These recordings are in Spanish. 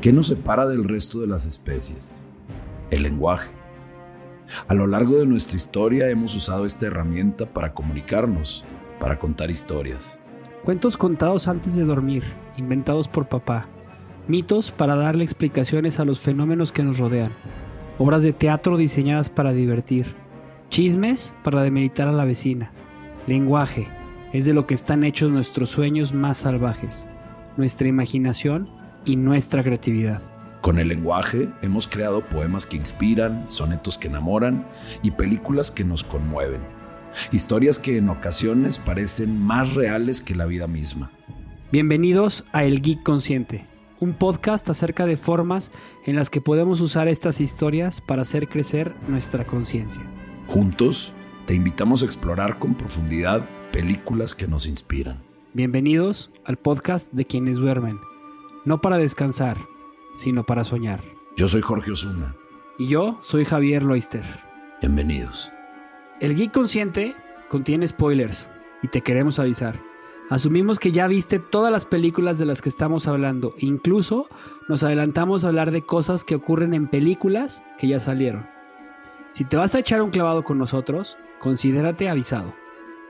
¿Qué nos separa del resto de las especies? El lenguaje. A lo largo de nuestra historia hemos usado esta herramienta para comunicarnos, para contar historias. Cuentos contados antes de dormir, inventados por papá. Mitos para darle explicaciones a los fenómenos que nos rodean. Obras de teatro diseñadas para divertir. Chismes para demeritar a la vecina. Lenguaje es de lo que están hechos nuestros sueños más salvajes. Nuestra imaginación y nuestra creatividad. Con el lenguaje hemos creado poemas que inspiran, sonetos que enamoran y películas que nos conmueven. Historias que en ocasiones parecen más reales que la vida misma. Bienvenidos a El Geek Consciente, un podcast acerca de formas en las que podemos usar estas historias para hacer crecer nuestra conciencia. Juntos, te invitamos a explorar con profundidad películas que nos inspiran. Bienvenidos al podcast de quienes duermen no para descansar, sino para soñar. Yo soy Jorge Osuna. Y yo soy Javier Loister. Bienvenidos. El Geek Consciente contiene spoilers y te queremos avisar. Asumimos que ya viste todas las películas de las que estamos hablando. Incluso nos adelantamos a hablar de cosas que ocurren en películas que ya salieron. Si te vas a echar un clavado con nosotros, considérate avisado.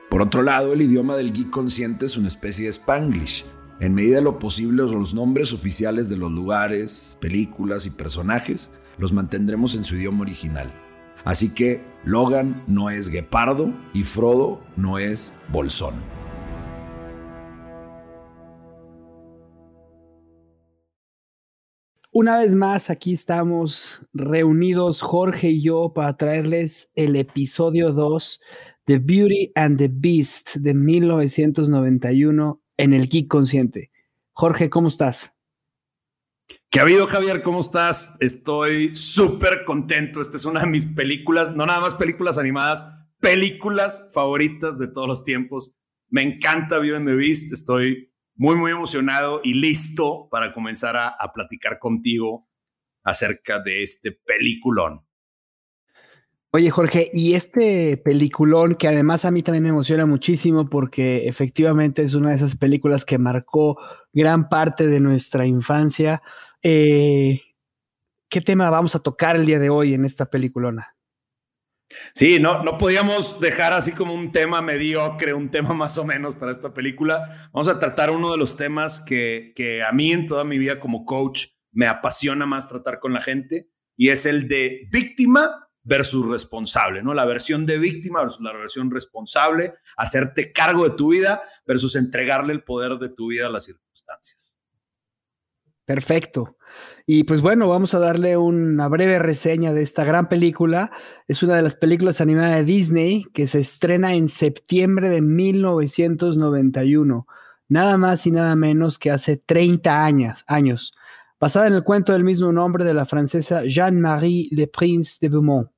Por otro lado, el idioma del geek consciente es una especie de spanglish en medida de lo posible, los nombres oficiales de los lugares, películas y personajes los mantendremos en su idioma original. Así que Logan no es guepardo y Frodo no es bolsón. Una vez más, aquí estamos reunidos Jorge y yo para traerles el episodio 2 de Beauty and the Beast de 1991 en el Geek Consciente. Jorge, ¿cómo estás? ¿Qué ha habido, Javier? ¿Cómo estás? Estoy súper contento. Esta es una de mis películas, no nada más películas animadas, películas favoritas de todos los tiempos. Me encanta Beauty and the Beast. Estoy muy, muy emocionado y listo para comenzar a, a platicar contigo acerca de este peliculón. Oye, Jorge, y este peliculón que además a mí también me emociona muchísimo porque efectivamente es una de esas películas que marcó gran parte de nuestra infancia. Eh, ¿Qué tema vamos a tocar el día de hoy en esta peliculona? Sí, no, no podíamos dejar así como un tema mediocre, un tema más o menos para esta película. Vamos a tratar uno de los temas que, que a mí en toda mi vida como coach me apasiona más tratar con la gente y es el de víctima versus responsable, ¿no? La versión de víctima versus la versión responsable, hacerte cargo de tu vida versus entregarle el poder de tu vida a las circunstancias. Perfecto. Y pues bueno, vamos a darle una breve reseña de esta gran película. Es una de las películas animadas de Disney que se estrena en septiembre de 1991. Nada más y nada menos que hace 30 años. años basada en el cuento del mismo nombre de la francesa Jeanne-Marie Le Prince de Beaumont.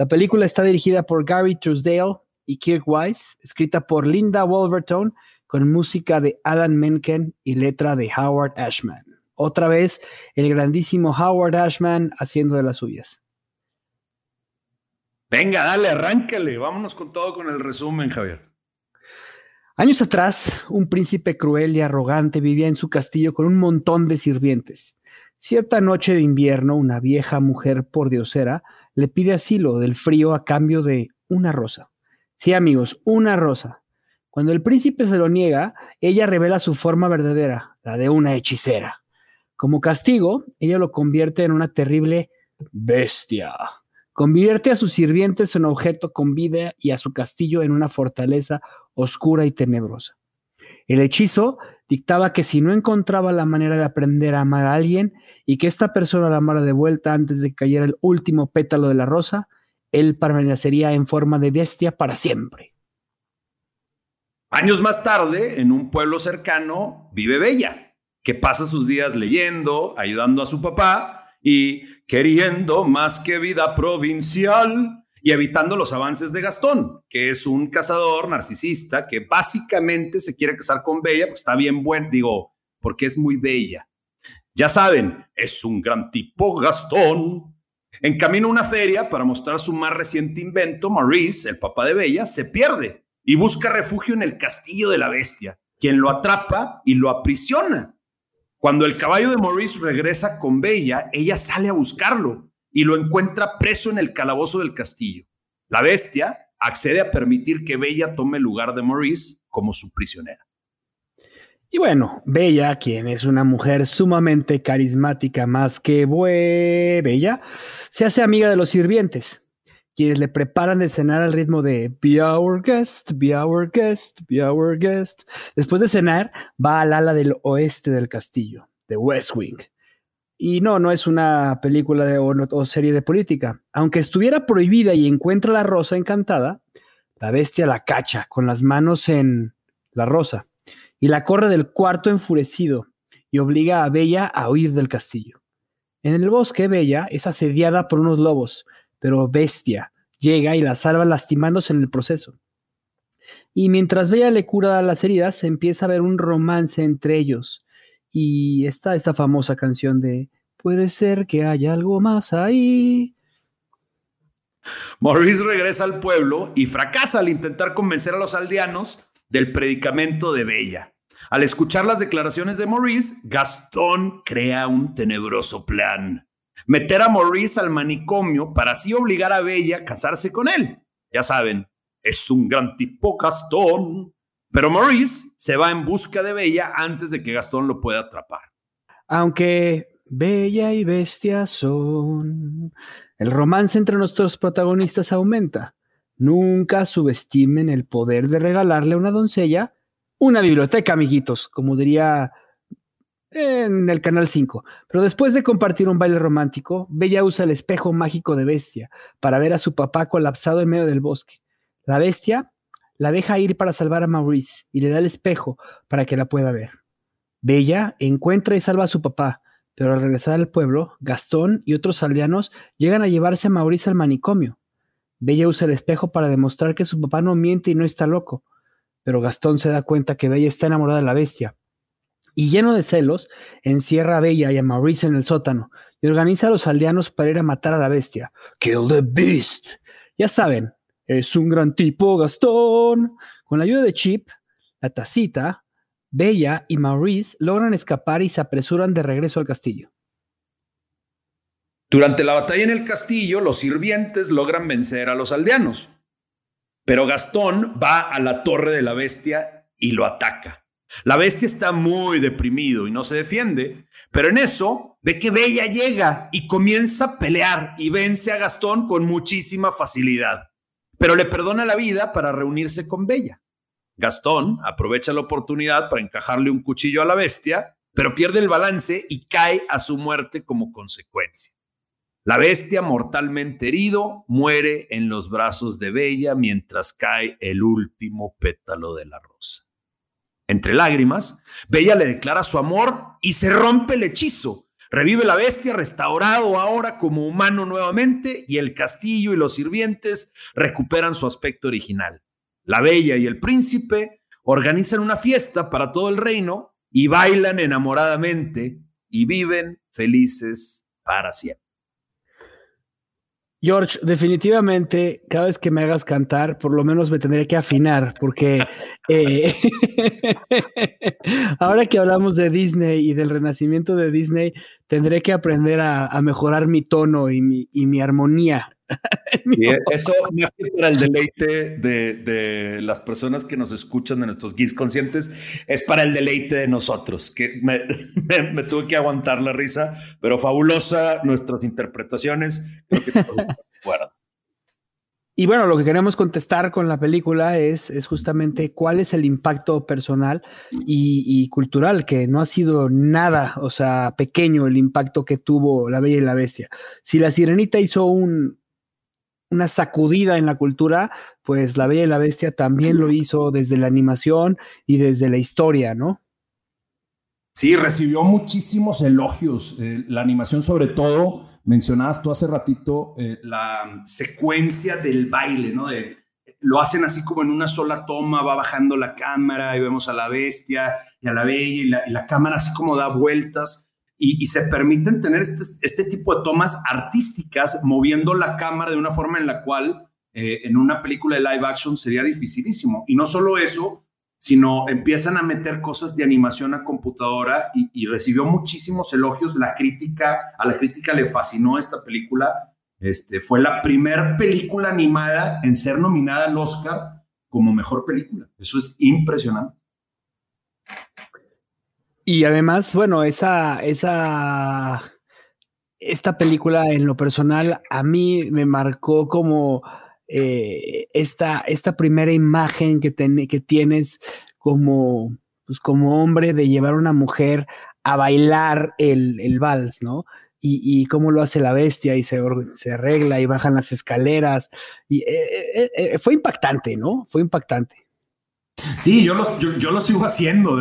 La película está dirigida por Gary Truesdale y Kirk Wise, escrita por Linda Wolverton, con música de Alan Menken y letra de Howard Ashman. Otra vez, el grandísimo Howard Ashman haciendo de las suyas. Venga, dale, arráncale. Vámonos con todo con el resumen, Javier. Años atrás, un príncipe cruel y arrogante vivía en su castillo con un montón de sirvientes. Cierta noche de invierno, una vieja mujer por diosera le pide asilo del frío a cambio de una rosa. Sí, amigos, una rosa. Cuando el príncipe se lo niega, ella revela su forma verdadera, la de una hechicera. Como castigo, ella lo convierte en una terrible bestia. Convierte a sus sirvientes en objeto con vida y a su castillo en una fortaleza oscura y tenebrosa. El hechizo dictaba que si no encontraba la manera de aprender a amar a alguien y que esta persona la amara de vuelta antes de que cayera el último pétalo de la rosa, él permanecería en forma de bestia para siempre. Años más tarde, en un pueblo cercano, vive Bella, que pasa sus días leyendo, ayudando a su papá y queriendo más que vida provincial y evitando los avances de Gastón, que es un cazador narcisista que básicamente se quiere casar con Bella, porque está bien buen, digo, porque es muy bella. Ya saben, es un gran tipo Gastón. En camino a una feria para mostrar su más reciente invento, Maurice, el papá de Bella, se pierde y busca refugio en el castillo de la bestia, quien lo atrapa y lo aprisiona. Cuando el caballo de Maurice regresa con Bella, ella sale a buscarlo y lo encuentra preso en el calabozo del castillo. La bestia accede a permitir que Bella tome el lugar de Maurice como su prisionera. Y bueno, Bella, quien es una mujer sumamente carismática más que bella, se hace amiga de los sirvientes, quienes le preparan de cenar al ritmo de Be our guest, be our guest, be our guest. Después de cenar, va al ala del oeste del castillo, de West Wing. Y no, no es una película de, o serie de política. Aunque estuviera prohibida y encuentra la rosa encantada, la bestia la cacha con las manos en la rosa y la corre del cuarto enfurecido y obliga a Bella a huir del castillo. En el bosque, Bella es asediada por unos lobos, pero Bestia llega y la salva lastimándose en el proceso. Y mientras Bella le cura las heridas, empieza a ver un romance entre ellos. Y está esta famosa canción de Puede ser que haya algo más ahí. Maurice regresa al pueblo y fracasa al intentar convencer a los aldeanos del predicamento de Bella. Al escuchar las declaraciones de Maurice, Gastón crea un tenebroso plan. Meter a Maurice al manicomio para así obligar a Bella a casarse con él. Ya saben, es un gran tipo Gastón. Pero Maurice se va en busca de Bella antes de que Gastón lo pueda atrapar. Aunque Bella y Bestia son... El romance entre nuestros protagonistas aumenta. Nunca subestimen el poder de regalarle a una doncella una biblioteca, amiguitos, como diría en el Canal 5. Pero después de compartir un baile romántico, Bella usa el espejo mágico de Bestia para ver a su papá colapsado en medio del bosque. La bestia la deja ir para salvar a Maurice y le da el espejo para que la pueda ver. Bella encuentra y salva a su papá, pero al regresar al pueblo, Gastón y otros aldeanos llegan a llevarse a Maurice al manicomio. Bella usa el espejo para demostrar que su papá no miente y no está loco, pero Gastón se da cuenta que Bella está enamorada de la bestia. Y lleno de celos, encierra a Bella y a Maurice en el sótano y organiza a los aldeanos para ir a matar a la bestia. Kill the beast. Ya saben, es un gran tipo Gastón. Con la ayuda de Chip, la tacita, Bella y Maurice logran escapar y se apresuran de regreso al castillo. Durante la batalla en el castillo, los sirvientes logran vencer a los aldeanos. Pero Gastón va a la torre de la bestia y lo ataca. La bestia está muy deprimido y no se defiende, pero en eso ve que Bella llega y comienza a pelear y vence a Gastón con muchísima facilidad, pero le perdona la vida para reunirse con Bella. Gastón aprovecha la oportunidad para encajarle un cuchillo a la bestia, pero pierde el balance y cae a su muerte como consecuencia. La bestia, mortalmente herido, muere en los brazos de Bella mientras cae el último pétalo de la rosa. Entre lágrimas, Bella le declara su amor y se rompe el hechizo. Revive la bestia, restaurado ahora como humano nuevamente, y el castillo y los sirvientes recuperan su aspecto original. La bella y el príncipe organizan una fiesta para todo el reino y bailan enamoradamente y viven felices para siempre. George, definitivamente, cada vez que me hagas cantar, por lo menos me tendré que afinar, porque eh, ahora que hablamos de Disney y del renacimiento de Disney, tendré que aprender a, mejorar mi tono y mi, y mi armonía. eso más que para el deleite de, las personas que nos escuchan de nuestros guis conscientes, es para el deleite de nosotros, que me, tuve que aguantar la risa, pero fabulosa nuestras interpretaciones. Y bueno, lo que queremos contestar con la película es, es justamente cuál es el impacto personal y, y, cultural, que no ha sido nada, o sea, pequeño el impacto que tuvo La Bella y la Bestia. Si La Sirenita hizo un, una sacudida en la cultura, pues La Bella y la Bestia también lo hizo desde la animación y desde la historia, ¿no? Sí, recibió muchísimos elogios. Eh, la animación, sobre todo, mencionabas tú hace ratito eh, la secuencia del baile, ¿no? De, lo hacen así como en una sola toma, va bajando la cámara y vemos a la bestia y a la bella y la cámara así como da vueltas y, se permiten tener este, este, tipo de tomas artísticas moviendo la cámara de una forma en la cual eh, en una película de live action sería dificilísimo. Y no solo eso, sino empiezan a meter cosas de animación a computadora y, recibió muchísimos elogios. La crítica, a la crítica le fascinó esta película. Este, fue la primera película animada en ser nominada al Oscar como mejor película. Eso es impresionante. Y además, bueno, esa, esa, esta película en lo personal a mí me marcó como eh, esta, esta primera imagen que, que tienes como, pues como hombre de llevar a una mujer a bailar el, el vals, ¿no? Y, cómo lo hace la bestia y se, se arregla y bajan las escaleras. Y eh, eh, fue impactante, ¿no? Fue impactante. Sí, yo lo, yo, lo sigo haciendo.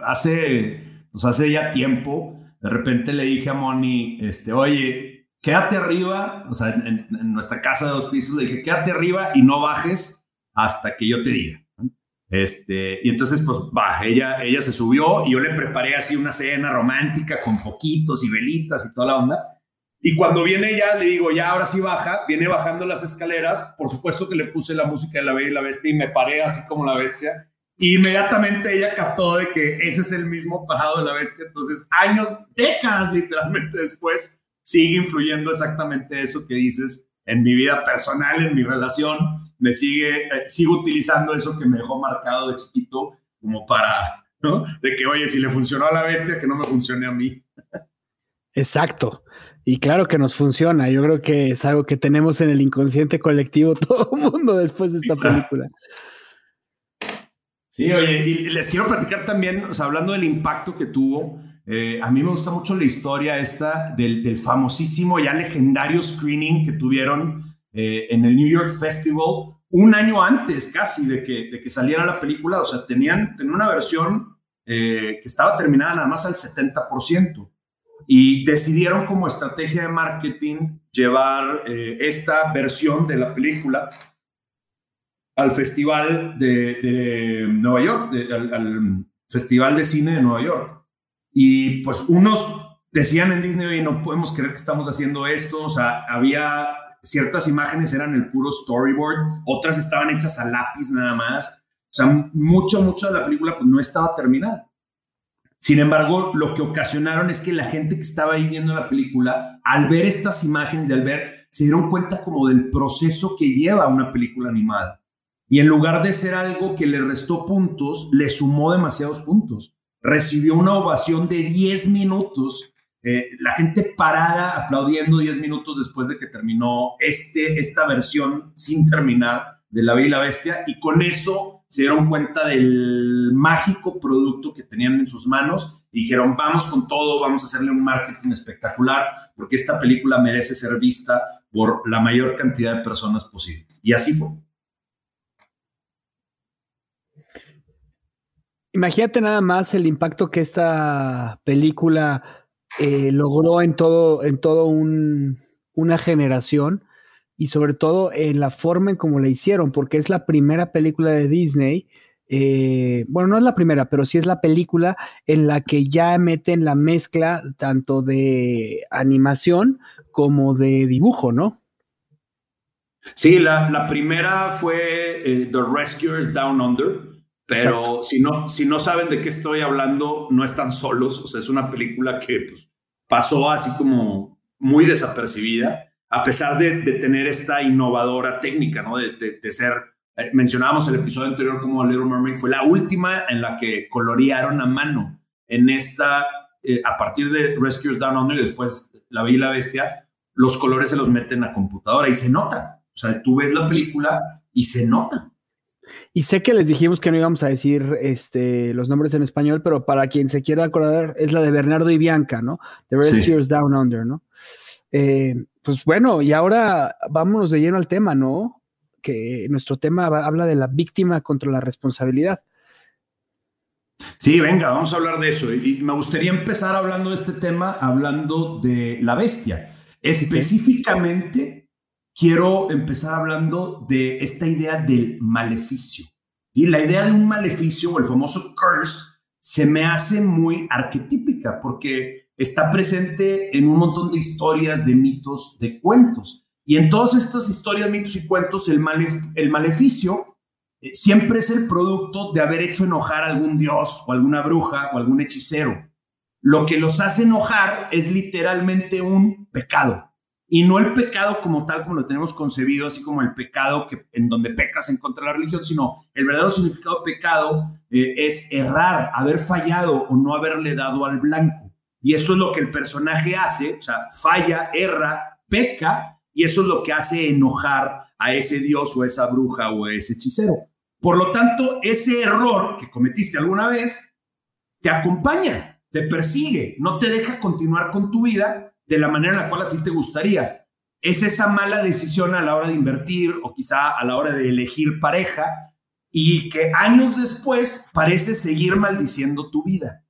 hace, pues hace ya tiempo, de repente le dije a Moni, este, oye, quédate arriba, o sea, en, nuestra casa de dos pisos le dije, quédate arriba y no bajes hasta que yo te diga. Este, y entonces, pues, va, ella, ella se subió y yo le preparé así una cena romántica con foquitos y velitas y toda la onda. Y cuando viene ella, le digo, ya ahora sí baja, viene bajando las escaleras. Por supuesto que le puse la música de la Bella y la Bestia y me paré así como la Bestia. Y inmediatamente ella captó de que ese es el mismo bajado de la Bestia. Entonces, años, décadas literalmente después, sigue influyendo exactamente eso que dices en mi vida personal, en mi relación, me sigue, eh, sigo utilizando eso que me dejó marcado de chiquito como para, ¿no? De que, oye, si le funcionó a la bestia, que no me funcione a mí. Exacto. Y claro que nos funciona. Yo creo que es algo que tenemos en el inconsciente colectivo todo el mundo después de esta película. Sí, oye, y les quiero platicar también, o sea, hablando del impacto que tuvo, eh, a mí me gusta mucho la historia esta del, famosísimo, ya legendario screening que tuvieron eh, en el New York Festival un año antes casi de que, de que saliera la película. O sea, tenían, tenían una versión eh, que estaba terminada nada más al 70%. Y decidieron como estrategia de marketing llevar esta versión de la película al Festival de, Nueva York, al Festival de Cine de Nueva York. Y pues unos decían en Disney, no podemos creer que estamos haciendo esto, o sea, había ciertas imágenes eran el puro storyboard, otras estaban hechas a lápiz nada más, o sea, mucho, mucho de la película pues no estaba terminada. Sin embargo, lo que ocasionaron es que la gente que estaba ahí viendo la película, al ver estas imágenes y al ver, se dieron cuenta como del proceso que lleva una película animada. Y en lugar de ser algo que le restó puntos, le sumó demasiados puntos recibió una ovación de 10 minutos, eh, la gente parada aplaudiendo 10 minutos después de que terminó este, esta versión sin terminar de La Bella y la Bestia, y con eso se dieron cuenta del mágico producto que tenían en sus manos y dijeron, vamos con todo, vamos a hacerle un marketing espectacular, porque esta película merece ser vista por la mayor cantidad de personas posibles. Y así fue. Imagínate nada más el impacto que esta película eh, logró en todo, en todo un, una generación y sobre todo en la forma en cómo la hicieron, porque es la primera película de Disney. Eh, bueno, no es la primera, pero sí es la película en la que ya meten la mezcla tanto de animación como de dibujo, ¿no? Sí, la, primera fue eh, The Rescuers Down Under, pero si no, si no saben de qué estoy hablando, no están solos. O sea, es una película que pues, pasó así como muy desapercibida, a pesar de, tener esta innovadora técnica, ¿no? De, de, ser, eh, mencionábamos el episodio anterior como Little Mermaid, fue la última en la que colorearon a mano. En esta, eh, a partir de Rescuers Down Under y después La Bella y la Bestia, los colores se los meten a computadora y se nota. O sea, tú ves la película y se nota. Y sé que les dijimos que no íbamos a decir este, los nombres en español, pero para quien se quiera acordar, es la de Bernardo y Bianca, ¿no? The Rescuers Down Under, ¿no? Eh, pues bueno, y ahora vámonos de lleno al tema, ¿no? Que nuestro tema habla de la víctima contra la responsabilidad. Sí, venga, vamos a hablar de eso. Y me gustaría empezar hablando de este tema, hablando de la bestia. Específicamente quiero empezar hablando de esta idea del maleficio. Y la idea de un maleficio o el famoso curse se me hace muy arquetípica porque está presente en un montón de historias, de mitos, de cuentos. Y en todas estas historias, mitos y cuentos, el, el maleficio eh, siempre es el producto de haber hecho enojar a algún dios o alguna bruja o algún hechicero. Lo que los hace enojar es literalmente un pecado. Y no el pecado como tal, como lo tenemos concebido, así como el pecado que, en donde pecas en contra de la religión, sino el verdadero significado de pecado eh, es errar, haber fallado o no haberle dado al blanco. Y esto es lo que el personaje hace, o sea, falla, erra, peca, y eso es lo que hace enojar a ese dios o esa bruja o ese hechicero. Por lo tanto, ese error que cometiste alguna vez te acompaña, te persigue, no te deja continuar con tu vida de la manera en la cual a ti te gustaría. Es esa mala decisión a la hora de invertir o quizá a la hora de elegir pareja y que años después parece seguir maldiciendo tu vida.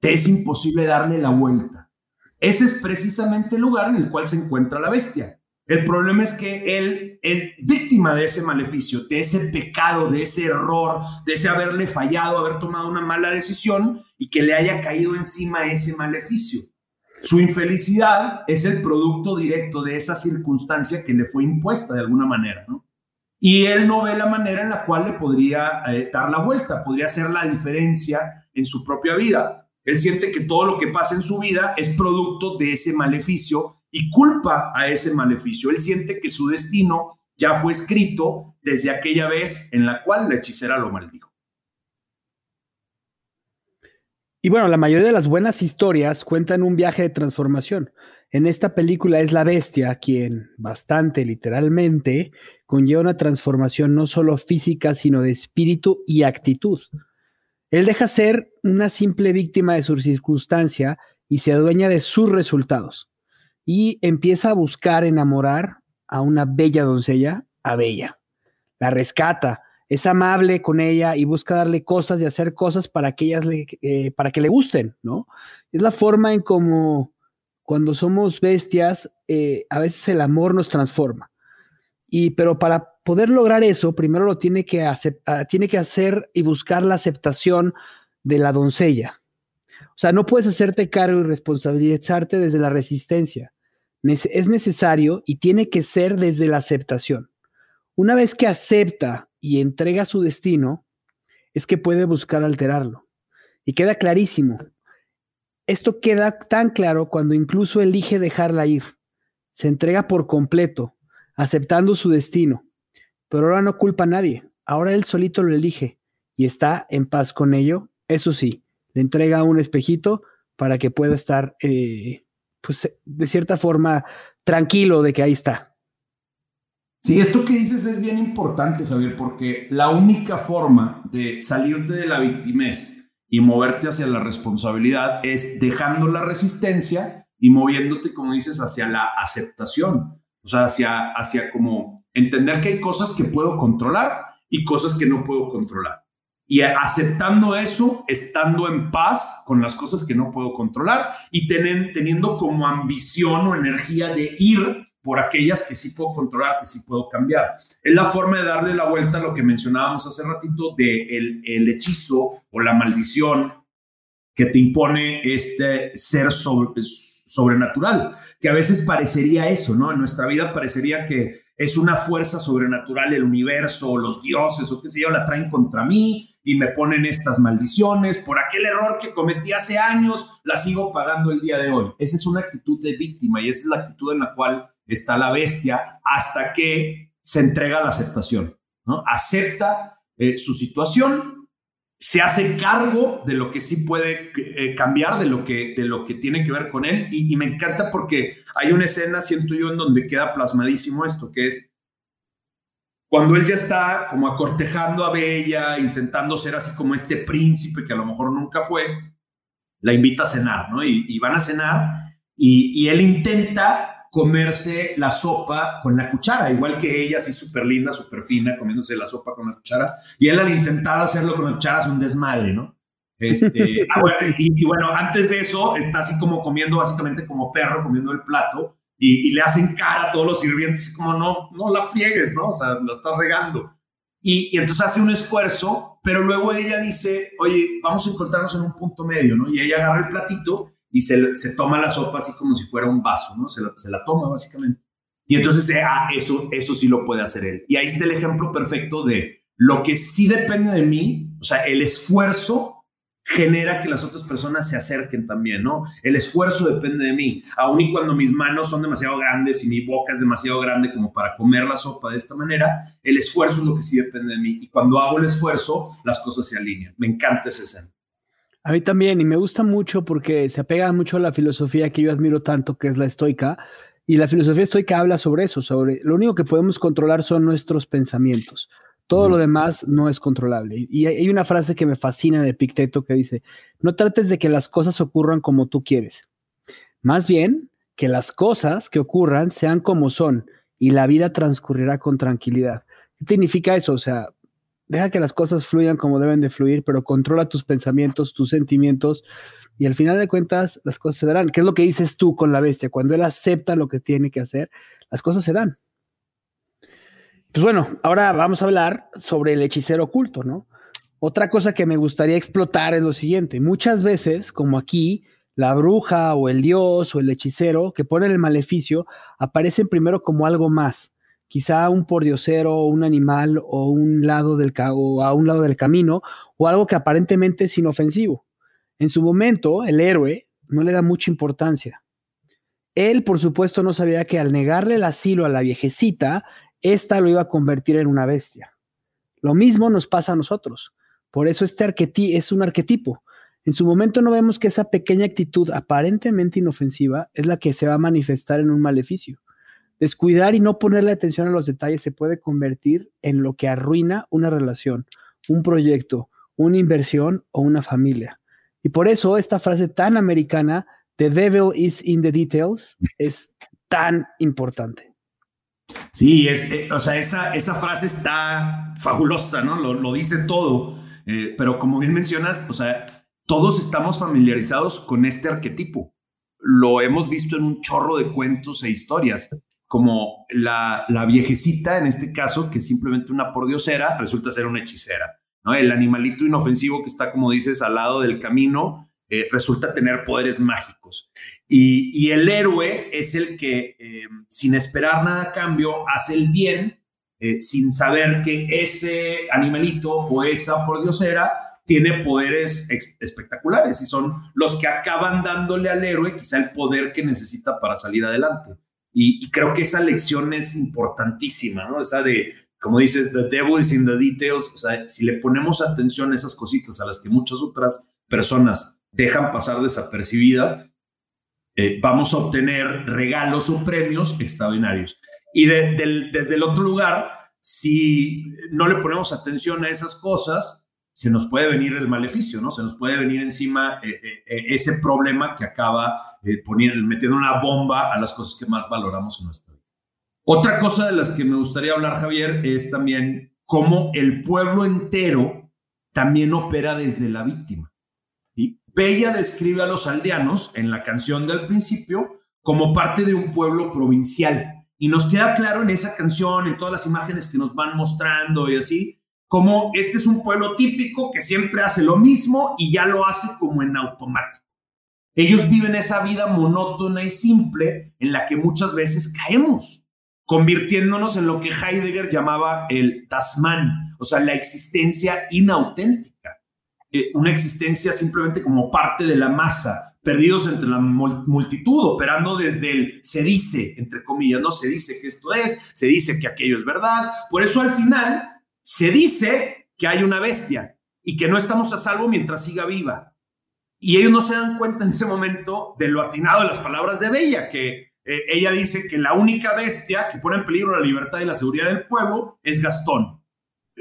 Te es imposible darle la vuelta. Ese es precisamente el lugar en el cual se encuentra la bestia. El problema es que él es víctima de ese maleficio, de ese pecado, de ese error, de ese haberle fallado, haber tomado una mala decisión y que le haya caído encima ese maleficio. Su infelicidad es el producto directo de esa circunstancia que le fue impuesta de alguna manera, ¿no? Y él no ve la manera en la cual le podría eh, dar la vuelta, podría hacer la diferencia en su propia vida. Él siente que todo lo que pasa en su vida es producto de ese maleficio y culpa a ese maleficio. Él siente que su destino ya fue escrito desde aquella vez en la cual la hechicera lo maldijo. Y bueno, la mayoría de las buenas historias cuentan un viaje de transformación. En esta película es la bestia quien, bastante literalmente, conlleva una transformación no solo física, sino de espíritu y actitud. Él deja ser una simple víctima de su circunstancia y se adueña de sus resultados. Y empieza a buscar enamorar a una bella doncella, a Bella. La rescata, es amable con ella y busca darle cosas y hacer cosas para que ellas le, eh, para que le gusten, ¿no? Es la forma en como cuando somos bestias, eh, a veces el amor nos transforma. Y, pero para poder lograr eso, primero lo tiene que, ah, tiene que hacer y buscar la aceptación de la doncella. O sea, no puedes hacerte cargo y responsabilizarte desde la resistencia. Es necesario y tiene que ser desde la aceptación. Una vez que acepta y entrega su destino, es que puede buscar alterarlo. Y queda clarísimo. Esto queda tan claro cuando incluso elige dejarla ir. Se entrega por completo, aceptando su destino. Pero ahora no culpa a nadie. Ahora él solito lo elige y está en paz con ello. Eso sí, le entrega un espejito para que pueda estar, eh, pues, de cierta forma, tranquilo de que ahí está. Sí, esto que dices es bien importante, Javier, porque la única forma de salirte de la victimez y moverte hacia la responsabilidad es dejando la resistencia y moviéndote, como dices, hacia la aceptación, o sea, hacia, hacia como entender que hay cosas que puedo controlar y cosas que no puedo controlar. Y aceptando eso, estando en paz con las cosas que no puedo controlar y teniendo como ambición o energía de ir por aquellas que sí puedo controlar, que sí puedo cambiar. Es la forma de darle la vuelta a lo que mencionábamos hace ratito de el, el hechizo o la maldición que te impone este ser sobrenatural, que a veces parecería eso, ¿no? En nuestra vida parecería que es una fuerza sobrenatural, el universo, o los dioses o qué sé yo, la traen contra mí y me ponen estas maldiciones por aquel error que cometí hace años, la sigo pagando el día de hoy. Esa es una actitud de víctima y esa es la actitud en la cual está la bestia hasta que se entrega la aceptación, ¿no? Acepta eh, su situación, se hace cargo de lo que sí puede eh, cambiar, de lo, que, de lo que tiene que ver con él. Y, me encanta porque hay una escena, siento yo, en donde queda plasmadísimo esto, que es cuando él ya está como acortejando a Bella, intentando ser así como este príncipe que a lo mejor nunca fue, la invita a cenar, ¿no? Y, van a cenar y él intenta comerse la sopa con la cuchara, igual que ella, así súper linda, súper fina, comiéndose la sopa con la cuchara. Y él al intentar hacerlo con la cuchara es un desmadre, ¿no? Este, ah, y, bueno, antes de eso está así como comiendo básicamente como perro, comiendo el plato, y, le hacen cara a todos los sirvientes, como no, no la friegues, ¿no? O sea, la estás regando. Y, y, entonces hace un esfuerzo, pero luego ella dice, oye, vamos a encontrarnos en un punto medio, ¿no? Y ella agarra el platito y se, se, toma la sopa así como si fuera un vaso, ¿no? Se la, se la toma básicamente. Y entonces, eh, ah, eso, eso sí lo puede hacer él. Y ahí está el ejemplo perfecto de Lo que sí depende de mí, o sea, el esfuerzo genera que las otras personas se acerquen también, ¿no? El esfuerzo depende de mí, aun y cuando mis manos son demasiado grandes y mi boca es demasiado grande como para comer la sopa de esta manera, el esfuerzo es lo que sí depende de mí. Y cuando hago el esfuerzo, las cosas se alinean. Me encanta ese escena. A mí también, y me gusta mucho porque se apega mucho a la filosofía que yo admiro tanto, que es la estoica. Y la filosofía estoica habla sobre eso, sobre lo único que podemos controlar son nuestros pensamientos. Todo lo demás no es controlable. Y hay una frase que me fascina de Picteto que dice, no trates de que las cosas ocurran como tú quieres. Más bien, que las cosas que ocurran sean como son y la vida transcurrirá con tranquilidad. ¿Qué significa eso? O sea, deja que las cosas fluyan como deben de fluir, pero controla tus pensamientos, tus sentimientos y al final de cuentas las cosas se darán. ¿Qué es lo que dices tú con la bestia? Cuando él acepta lo que tiene que hacer, las cosas se dan. Pues bueno, ahora vamos a hablar sobre el hechicero oculto, ¿no? Otra cosa que me gustaría explotar es lo siguiente. Muchas veces, como aquí, la bruja o el dios o el hechicero que ponen el maleficio aparecen primero como algo más, quizá un pordiosero, un animal o un lado del o a un lado del camino o algo que aparentemente es inofensivo. En su momento, el héroe no le da mucha importancia. Él, por supuesto, no sabía que al negarle el asilo a la viejecita, esta lo iba a convertir en una bestia. Lo mismo nos pasa a nosotros. Por eso este arquetipo es un arquetipo. En su momento no vemos que esa pequeña actitud aparentemente inofensiva es la que se va a manifestar en un maleficio. Descuidar y no ponerle atención a los detalles se puede convertir en lo que arruina una relación, un proyecto, una inversión o una familia. Y por eso esta frase tan americana, The devil is in the details, es tan importante. Sí, es, eh, o sea, esa, esa frase está fabulosa, ¿no? Lo, dice todo. Eh, pero como bien mencionas, o sea, todos estamos familiarizados con este arquetipo. Lo hemos visto en un chorro de cuentos e historias, como la, viejecita, en este caso, que simplemente una pordiosera, resulta ser una hechicera. ¿no? El animalito inofensivo que está, como dices, al lado del camino, eh, resulta tener poderes mágicos. Y, el héroe es el que, eh, sin esperar nada a cambio, hace el bien, eh, sin saber que ese animalito o esa pordiosera tiene poderes espectaculares y son los que acaban dándole al héroe quizá el poder que necesita para salir adelante. Y, creo que esa lección es importantísima, ¿no? Esa de, como dices, the devil is in the details, o sea, si le ponemos atención a esas cositas a las que muchas otras personas dejan pasar desapercibida, eh, vamos a obtener regalos o premios extraordinarios. Y desde el otro lugar, si no le ponemos atención a esas cosas, se nos puede venir el maleficio, ¿no? Se nos puede venir encima eh, eh, ese problema que acaba poniendo, metiendo una bomba a las cosas que más valoramos en nuestra vida. Otra cosa de las que me gustaría hablar, Javier, es también cómo el pueblo entero también opera desde la víctima. Bella describe a los aldeanos en la canción del principio como parte de un pueblo provincial. Y nos queda claro en esa canción, en todas las imágenes que nos van mostrando y así, como este es un pueblo típico que siempre hace lo mismo y ya lo hace como en automático. Ellos viven esa vida monótona y simple en la que muchas veces caemos, convirtiéndonos en lo que Heidegger llamaba el Tasman, o sea, la existencia inauténtica. Eh, una existencia simplemente como parte de la masa, perdidos entre la multitud, operando desde el se dice, entre comillas, no se dice que esto es, se dice que aquello es verdad. Por eso al final se dice que hay una bestia y que no estamos a salvo mientras siga viva. Y ellos no se dan cuenta en ese momento de lo atinado de las palabras de Bella, que eh, ella dice que la única bestia que pone en peligro la libertad y la seguridad del pueblo es Gastón.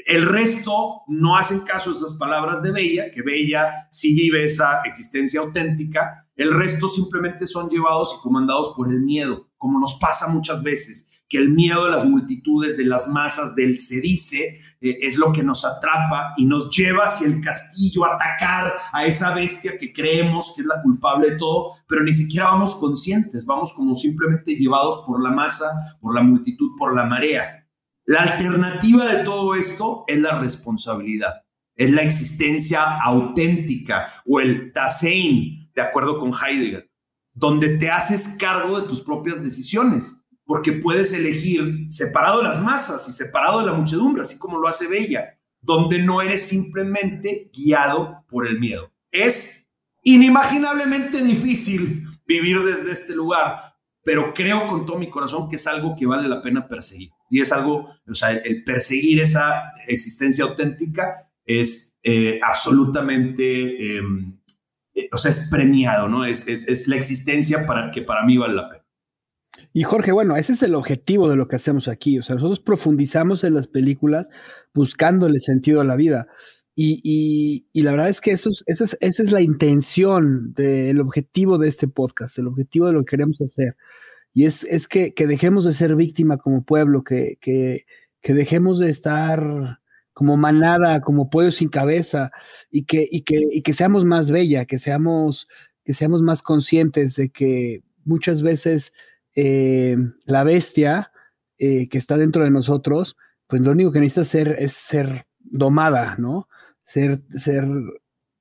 El resto no hacen caso a esas palabras de Bella, que Bella sí vive esa existencia auténtica. El resto simplemente son llevados y comandados por el miedo, como nos pasa muchas veces, que el miedo de las multitudes, de las masas, del se dice, eh, es lo que nos atrapa y nos lleva hacia el castillo a atacar a esa bestia que creemos que es la culpable de todo, pero ni siquiera vamos conscientes, vamos como simplemente llevados por la masa, por la multitud, por la marea. La alternativa de todo esto es la responsabilidad, es la existencia auténtica o el Dasein, de acuerdo con Heidegger, donde te haces cargo de tus propias decisiones, porque puedes elegir separado de las masas y separado de la muchedumbre, así como lo hace Bella. donde no eres simplemente guiado por el miedo. Es inimaginablemente difícil vivir desde este lugar, pero creo con todo mi corazón que es algo que vale la pena perseguir. Y es algo, o sea, el, perseguir esa existencia auténtica es eh, absolutamente, em, eh, o sea, es premiado, ¿no? Es, es, es, la existencia para que para mí vale la pena. Y Jorge, bueno, ese es el objetivo de lo que hacemos aquí. O sea, nosotros profundizamos en las películas buscándole sentido a la vida. Y, y, la verdad es que eso es, esa es la intención del objetivo de este podcast, el objetivo de lo que queremos hacer. Y es, es que, que, dejemos de ser víctima como pueblo, que, que, que, dejemos de estar como manada, como pollo sin cabeza, y que, y que, y que seamos más bella, que seamos, que seamos más conscientes de que muchas veces eh, la bestia eh, que está dentro de nosotros, pues lo único que necesita hacer es ser domada, ¿no? ser, ser,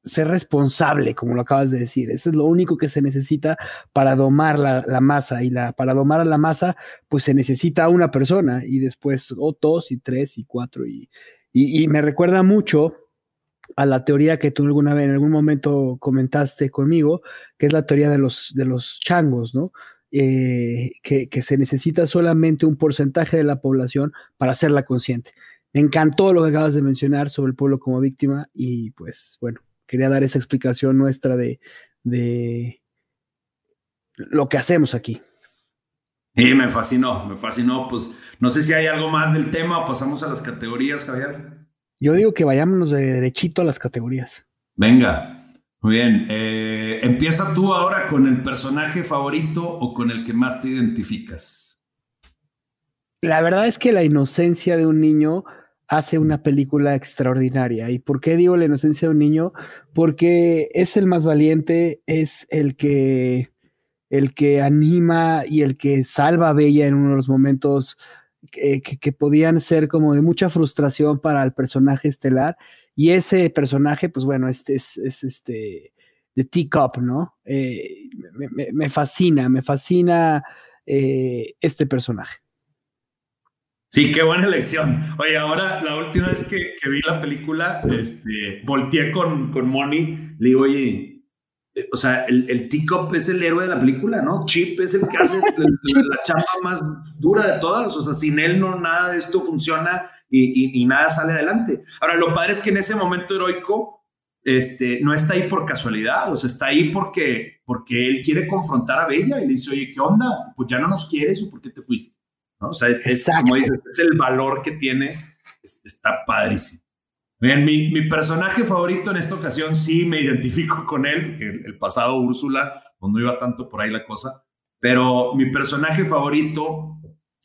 ser responsable, como lo acabas de decir. Eso es lo único que se necesita para domar la, masa. Y la, para domar a la masa, pues se necesita una persona y después o dos y tres y cuatro. Y, y, me recuerda mucho a la teoría que tú alguna vez en algún momento comentaste conmigo, que es la teoría de los, de los changos, ¿no? Eh, que, que, se necesita solamente un porcentaje de la población para hacerla consciente. Me encantó lo que acabas de mencionar sobre el pueblo como víctima y pues bueno, quería dar esa explicación nuestra de, de lo que hacemos aquí. Sí, me fascinó, me fascinó. Pues no sé si hay algo más del tema pasamos a las categorías, Javier. Yo digo que vayámonos de derechito a las categorías. Venga, muy bien. Eh, empieza tú ahora con el personaje favorito o con el que más te identificas. La verdad es que la inocencia de un niño hace una película extraordinaria. ¿Y por qué digo la inocencia de un niño? Porque es el más valiente, es el que, el que anima y el que salva a Bella en uno de los momentos que, que, podían ser como de mucha frustración para el personaje estelar. Y ese personaje, pues bueno, este es, este de Teacup, ¿no? Eh, me, fascina, me fascina eh, este personaje. Sí, qué buena elección. Oye, ahora la última vez que, vi la película, este, volteé con, con Moni, le digo, oye, o sea, el, el Teacup es el héroe de la película, ¿no? Chip es el que hace la chamba más dura de todas. O sea, sin él no nada de esto funciona y, y, nada sale adelante. Ahora, lo padre es que en ese momento heroico, este, no está ahí por casualidad, o sea, está ahí porque, porque él quiere confrontar a Bella y le dice, oye, ¿qué onda? Pues ya no nos quieres o por qué te fuiste. O sea, es, como dices, es el valor que tiene, está padrísimo. Bien, mi, mi, personaje favorito en esta ocasión sí me identifico con él, que el, pasado Úrsula, no iba tanto por ahí la cosa, pero mi personaje favorito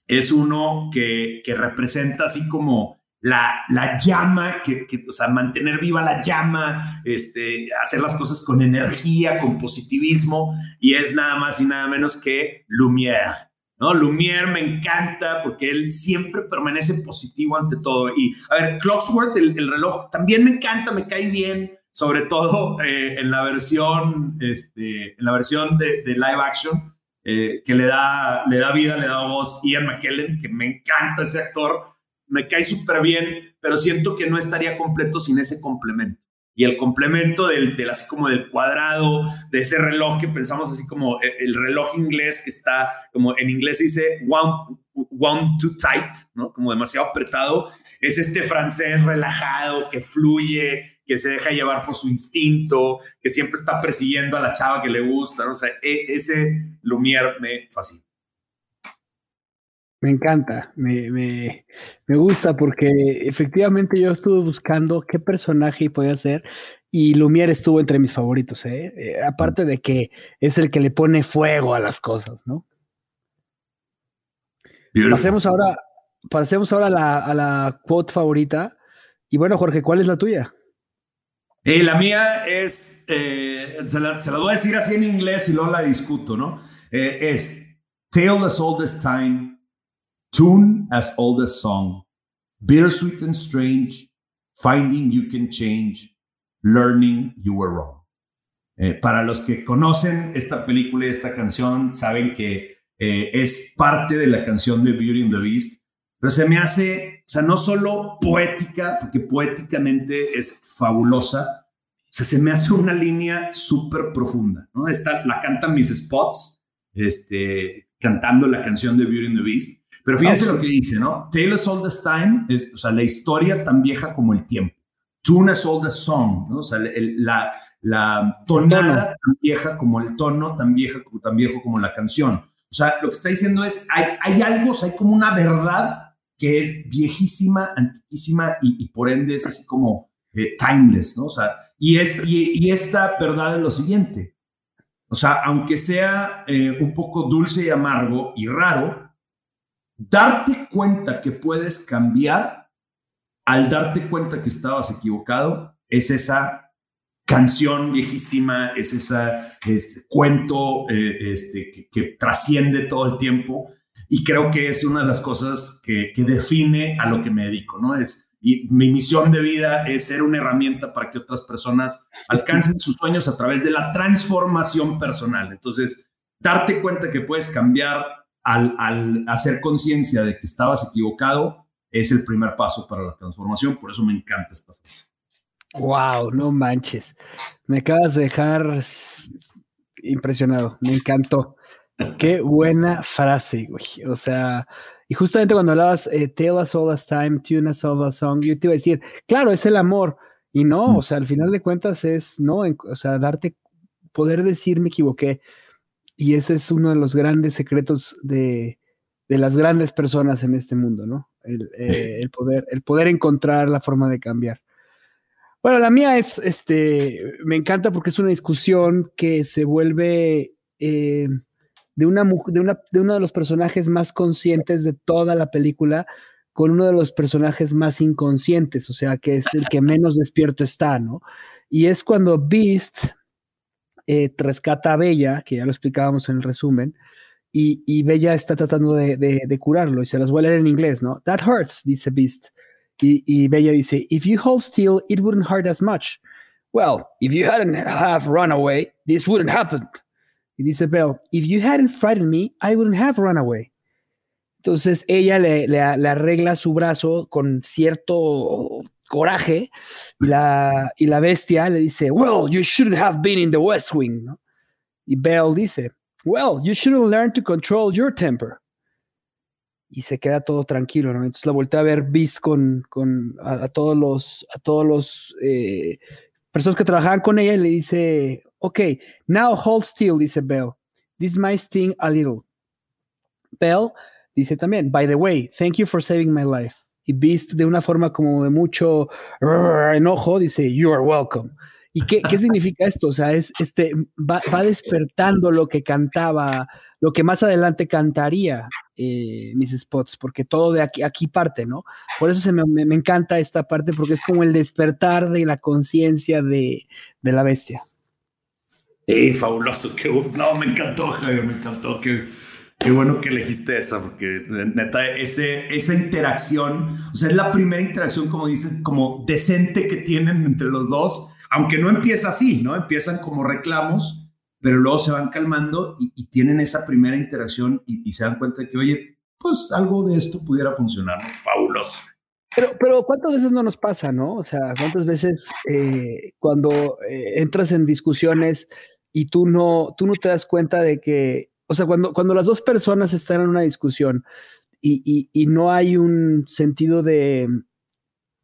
es uno que, que representa así como la, la llama, que, que, o sea, mantener viva la llama, este, hacer las cosas con energía, con positivismo, y es nada más y nada menos que Lumière. ¿No? Lumière me encanta porque él siempre permanece positivo ante todo. Y, a ver, Clocksworth, el, reloj, también me encanta, me cae bien, sobre todo eh, en la versión, este, en la versión de, live action, eh, que le da, le da vida, le da voz Ian McKellen, que me encanta ese actor, me cae súper bien, pero siento que no estaría completo sin ese complemento y el complemento del, del, así como del cuadrado, de ese reloj que pensamos así como el, el, reloj inglés que está como en inglés se dice one, one too tight, ¿no? Como demasiado apretado, es este francés relajado que fluye, que se deja llevar por su instinto, que siempre está persiguiendo a la chava que le gusta, ¿no? O sea, e, ese Lumière me fascina. Me encanta, me, me, me, gusta porque efectivamente yo estuve buscando qué personaje podía ser y Lumière estuvo entre mis favoritos, ¿eh? ¿eh? aparte de que es el que le pone fuego a las cosas, ¿no? Pasemos ahora, pasemos ahora a la, a la quote favorita. Y bueno, Jorge, ¿cuál es la tuya? Eh, la mía es, eh, se, la, se, la, voy a decir así en inglés y luego la discuto, ¿no? es Tale as old as time. Tune as old as song, bittersweet and strange, finding you can change, learning you were wrong. Eh, para los que conocen esta película y esta canción, saben que eh, es parte de la canción de Beauty and the Beast, pero se me hace, o sea, no solo poética, porque poéticamente es fabulosa, o sea, se me hace una línea súper profunda, ¿no? Esta, la cantan mis spots, este, cantando la canción de Beauty and the Beast, pero fíjense lo que dice, ¿no? Tale as old as time, es, o sea, la historia tan vieja como el tiempo. Tune as old as song, ¿no? O sea, la, la tonada tan vieja como el tono, tan, vieja, tan viejo como la canción. O sea, lo que está diciendo es, hay, hay algo, hay como una verdad que es viejísima, antiquísima y, por ende es así como eh, timeless, ¿no? O sea, y, es, y, esta verdad es lo siguiente. O sea, aunque sea eh, un poco dulce y amargo y raro, darte cuenta que puedes cambiar al darte cuenta que estabas equivocado es esa canción viejísima, es ese cuento eh, este, que, trasciende todo el tiempo y creo que es una de las cosas que, define a lo que me dedico, ¿no? Es, mi misión de vida es ser una herramienta para que otras personas alcancen sus sueños a través de la transformación personal. Entonces, darte cuenta que puedes cambiar al, al hacer conciencia de que estabas equivocado es el primer paso para la transformación. Por eso me encanta esta frase. Wow, no manches. Me acabas de dejar impresionado. Me encantó. Qué buena frase, güey. O sea, y justamente cuando hablabas eh, Tell us all as time, tune us all a song, yo te iba a decir, claro, es el amor. Y no, o sea, al final de cuentas es, no, o sea, darte, poder decir me equivoqué. Y ese es uno de los grandes secretos de, de las grandes personas en este mundo, ¿no? El, eh, el, poder, el poder encontrar la forma de cambiar. Bueno, la mía es, este, me encanta porque es una discusión que se vuelve eh, de, una, de, una, de uno de los personajes más conscientes de toda la película con uno de los personajes más inconscientes, o sea, que es el que menos despierto está, ¿no? Y es cuando Beast eh, rescata a Bella, que ya lo explicábamos en el resumen, y, y Bella está tratando de, de, curarlo, y se las voy en inglés, ¿no? That hurts, dice Beast. Y, y Bella dice, if you hold still, it wouldn't hurt as much. Well, if you hadn't have run away, this wouldn't happen. Y dice Belle, if you hadn't frightened me, I wouldn't have run away. Entonces ella le, arregla su brazo con cierto coraje y la, y la bestia le dice, well, you shouldn't have been in the West Wing. Y Belle dice, well, you should have learned to control your temper. Y se queda todo tranquilo, ¿no? Entonces la voltea a ver Bis con, con a, todos los, a todos los eh, personas que trabajaban con ella y le dice, ok, now hold still, dice Bell. This might sting a little. Bell dice también, by the way, thank you for saving my life. Y Beast de una forma como de mucho enojo dice, you are welcome. ¿Y qué, qué significa esto? O sea, es, este, va, va, despertando lo que cantaba, lo que más adelante cantaría eh, Miss Spots, porque todo de aquí, aquí parte, ¿no? Por eso se me, me, encanta esta parte, porque es como el despertar de la conciencia de, de, la bestia. Sí, fabuloso. Qué, no, me encantó, Javier, me encantó. Qué, qué bueno que elegiste esa, porque neta, ese, esa interacción, o sea, es la primera interacción, como dices, como decente que tienen entre los dos, aunque no empieza así, ¿no? Empiezan como reclamos pero luego se van calmando y, tienen esa primera interacción y, se dan cuenta de que, oye, pues algo de esto pudiera funcionar, Fabuloso. Pero, pero ¿cuántas veces no nos pasa, no? O sea, ¿cuántas veces eh, cuando eh, entras en discusiones y tú no, tú no te das cuenta de que, o sea, cuando, cuando las dos personas están en una discusión y, y no hay un sentido de,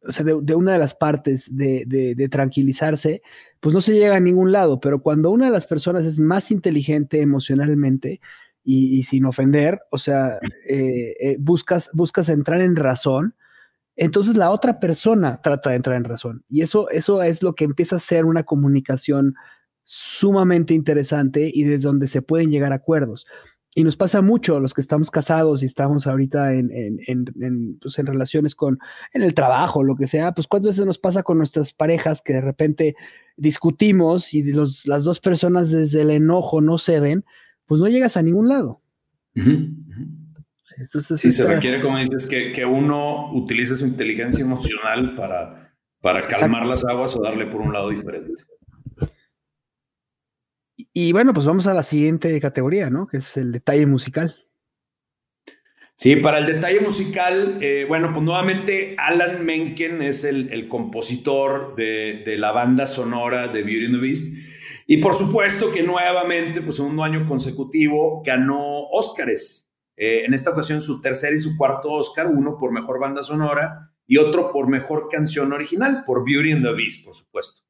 o sea, de, una de las partes de, tranquilizarse, pues no se llega a ningún lado, pero cuando una de las personas es más inteligente emocionalmente y, sin ofender, o sea, eh, eh, buscas, buscas entrar en razón, entonces la otra persona trata de entrar en razón. Y eso, eso es lo que empieza a ser una comunicación sumamente interesante y desde donde se pueden llegar a acuerdos. Y nos pasa mucho los que estamos casados y estamos ahorita en, en, en, pues en, relaciones con, en el trabajo, lo que sea, pues cuántas veces nos pasa con nuestras parejas que de repente discutimos y los, las dos personas desde el enojo no ceden, pues no llegas a ningún lado. Entonces, sí, se requiere, como dices, que, que, uno utilice su inteligencia emocional para, para calmar las aguas o darle por un lado diferente. Y bueno, pues vamos a la siguiente categoría, ¿no? Que es el detalle musical. Sí, para el detalle musical, eh, bueno, pues nuevamente Alan Menken es el, compositor de, la banda sonora de Beauty and the Beast. Y por supuesto que nuevamente, pues un año consecutivo, ganó Óscares. Eh, en esta ocasión su tercer y su cuarto Óscar, uno por mejor banda sonora y otro por mejor canción original, por Beauty and the Beast, por supuesto.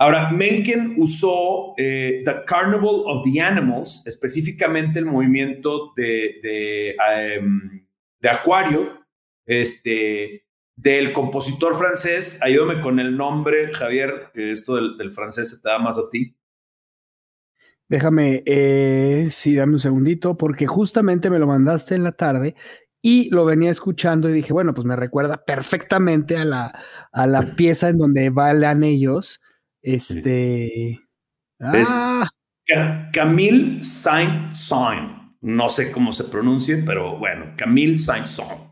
Ahora, Mencken usó eh, The Carnival of the Animals, específicamente el movimiento de, de, em, de Acuario, este, del compositor francés. Ayúdame con el nombre, Javier, que esto del, francés se te da más a ti. Déjame, eh, sí, dame un segundito, porque justamente me lo mandaste en la tarde y lo venía escuchando y dije, bueno, pues me recuerda perfectamente a la, a la pieza en donde bailan ellos este. Ah. Camille Saint-Saëns. No sé cómo se pronuncie, pero bueno, Camille Saint-Saëns.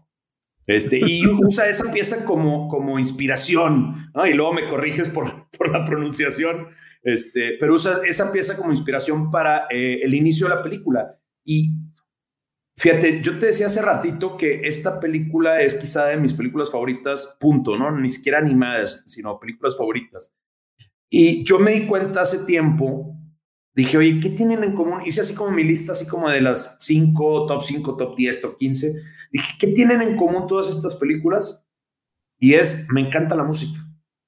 Este, y usa esa pieza como, como inspiración, y luego me corriges por, por la pronunciación, este, pero usa esa pieza como inspiración para eh, el inicio de la película. Y fíjate, yo te decía hace ratito que esta película es quizá de mis películas favoritas, punto, ¿no? Ni siquiera animadas, sino películas favoritas. Y yo me di cuenta hace tiempo, dije, oye, ¿qué tienen en común? Hice así como mi lista, así como de las 5, top 5, top 10, top 15. Dije, ¿qué tienen en común todas estas películas? Y es, me encanta la música.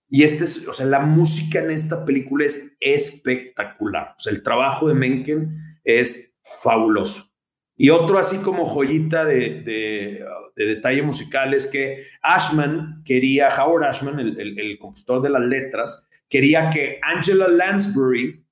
Y este es, o sea, la música en esta película es espectacular. O sea, el trabajo de Menken es fabuloso. Y otro así como joyita de, de, detalle musical es que Ashman quería, Howard Ashman, el, el compositor de las letras, quería que Angela Lansbury,